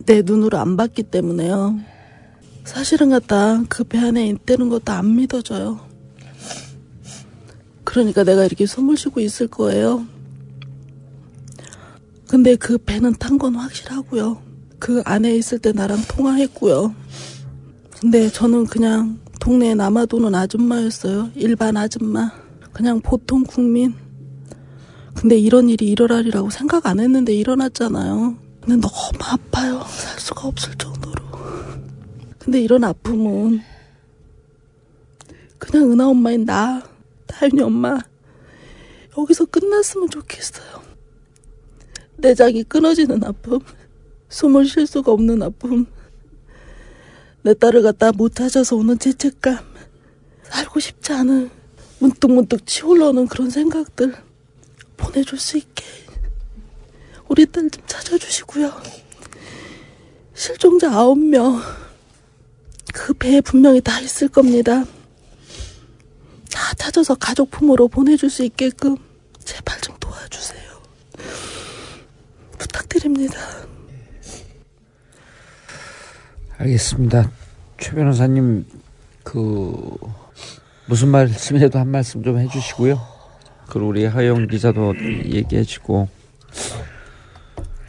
내 눈으로 안 봤기 때문에요. 사실은 갖다 그 배 안에 있다는 것도 안 믿어져요. 그러니까 내가 이렇게 숨을 쉬고 있을 거예요. 근데 그 배는 탄 건 확실하고요. 그 안에 있을 때 나랑 통화했고요. 근데 저는 그냥 동네에 남아도는 아줌마였어요. 일반 아줌마. 그냥 보통 국민. 근데 이런 일이 일어나리라고 생각 안 했는데 일어났잖아요. 근데 너무 아파요. 살 수가 없을 정도로. 근데 이런 아픔은 그냥 은하 엄마인 나, 다윤이 엄마 여기서 끝났으면 좋겠어요. 내장이 끊어지는 아픔, 숨을 쉴 수가 없는 아픔, 내 딸을 갖다 못 찾아서 오는 죄책감, 살고 싶지 않은 문득문득 치올라오는 그런 생각들 보내줄 수 있게 우리 딸 좀 찾아주시고요. 실종자 아홉 명그 배에 분명히 다 있을 겁니다. 다 찾아서 가족 품으로 보내줄 수 있게끔 제발 좀 도와주세요. 부탁드립니다. 알겠습니다. 최 변호사님 그 무슨 말씀이라도 한 말씀 좀 해주시고요. 그리고 우리 하영 기자도 얘기해주고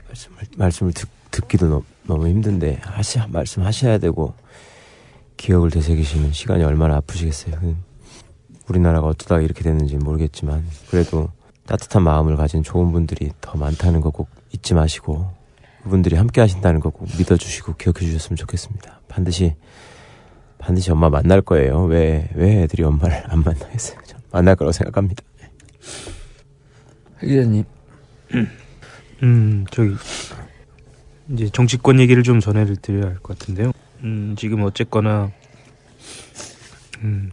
말씀을, 말씀을 듣, 듣기도 너, 너무 힘든데 하시 말씀하셔야 되고 기억을 되새기시는 시간이 얼마나 아프시겠어요. 그 우리나라가 어쩌다 이렇게 됐는지 모르겠지만 그래도 따뜻한 마음을 가진 좋은 분들이 더 많다는 거 꼭 잊지 마시고 그분들이 함께 하신다는 거 꼭 믿어주시고 기억해 주셨으면 좋겠습니다. 반드시 반드시 엄마 만날 거예요. 왜, 왜 애들이 엄마를 안 만나겠어요? 전 만날 거라고 생각합니다. 기자님. 음, 저기 이제 정치권 얘기를 좀 전해드려야 할 것 같은데요. 음, 지금 어쨌거나 음,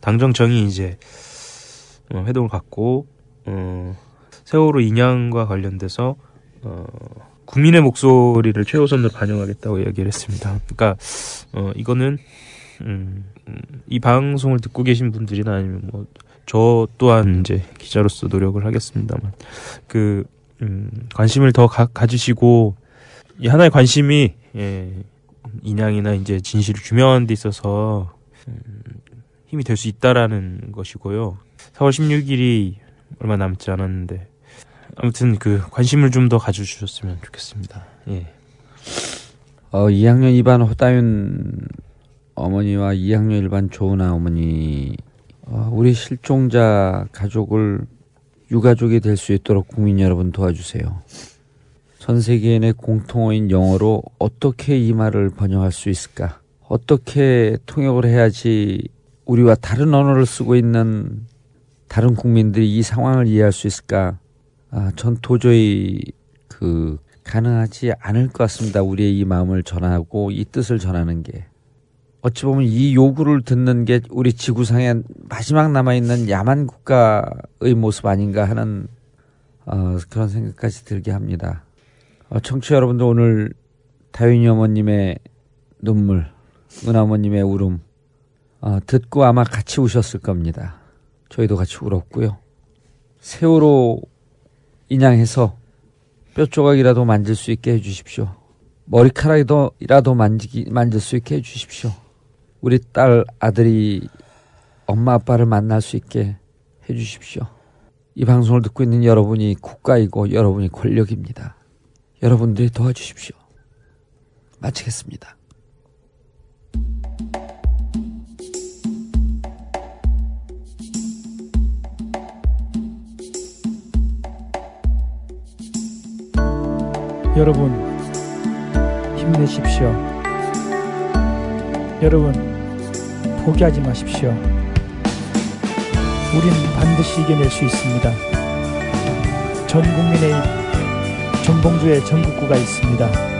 당정청이 이제 어, 회동을 갖고 어, 세월호 인양과 관련돼서 어, 국민의 목소리를 최우선으로 반영하겠다고 이야기를 했습니다. 그러니까 어, 이거는 음, 음, 이 방송을 듣고 계신 분들이나 아니면 뭐 저 또한 이제 기자로서 노력을 하겠습니다만 그 음, 관심을 더 가, 가지시고 이 하나의 관심이 예, 인양이나 이제 진실을 규명하는 데 있어서 음, 힘이 될 수 있다라는 것이고요. 4월 16일이 얼마 남지 않았는데 아무튼 그 관심을 좀 더 가져주셨으면 좋겠습니다. 예. 어, 2학년 2반 호다윤 어머니와 2학년 1반 조은아 어머니 어, 우리 실종자 가족을 유가족이 될 수 있도록 국민 여러분 도와주세요. 전 세계인의 공통어인 영어로 어떻게 이 말을 번역할 수 있을까? 어떻게 통역을 해야지 우리와 다른 언어를 쓰고 있는 다른 국민들이 이 상황을 이해할 수 있을까? 아, 전 도저히 그 가능하지 않을 것 같습니다. 우리의 이 마음을 전하고 이 뜻을 전하는 게. 어찌 보면 이 요구를 듣는 게 우리 지구상에 마지막 남아 있는 야만 국가의 모습 아닌가 하는 어, 그런 생각까지 들게 합니다. 어, 청취 자 여러분들 오늘 다윈이 어머님의 눈물, 은하 어머님의 울음 어, 듣고 아마 같이 우셨을 겁니다. 저희도 같이 울었고요. 세월호 인양해서 뼈 조각이라도 만질 수 있게 해주십시오. 머리카락이라도 만지기, 만질 수 있게 해주십시오. 우리 딸 아들이 엄마 아빠를 만날 수 있게 해주십시오. 이 방송을 듣고 있는 여러분이 국가이고 여러분이 권력입니다. 여러분들이 도와주십시오. 마치겠습니다. 여러분 힘내십시오. 여러분 포기하지 마십시오. 우린 반드시 이겨낼 수 있습니다. 전 국민의 전봉주의 전국구가 있습니다.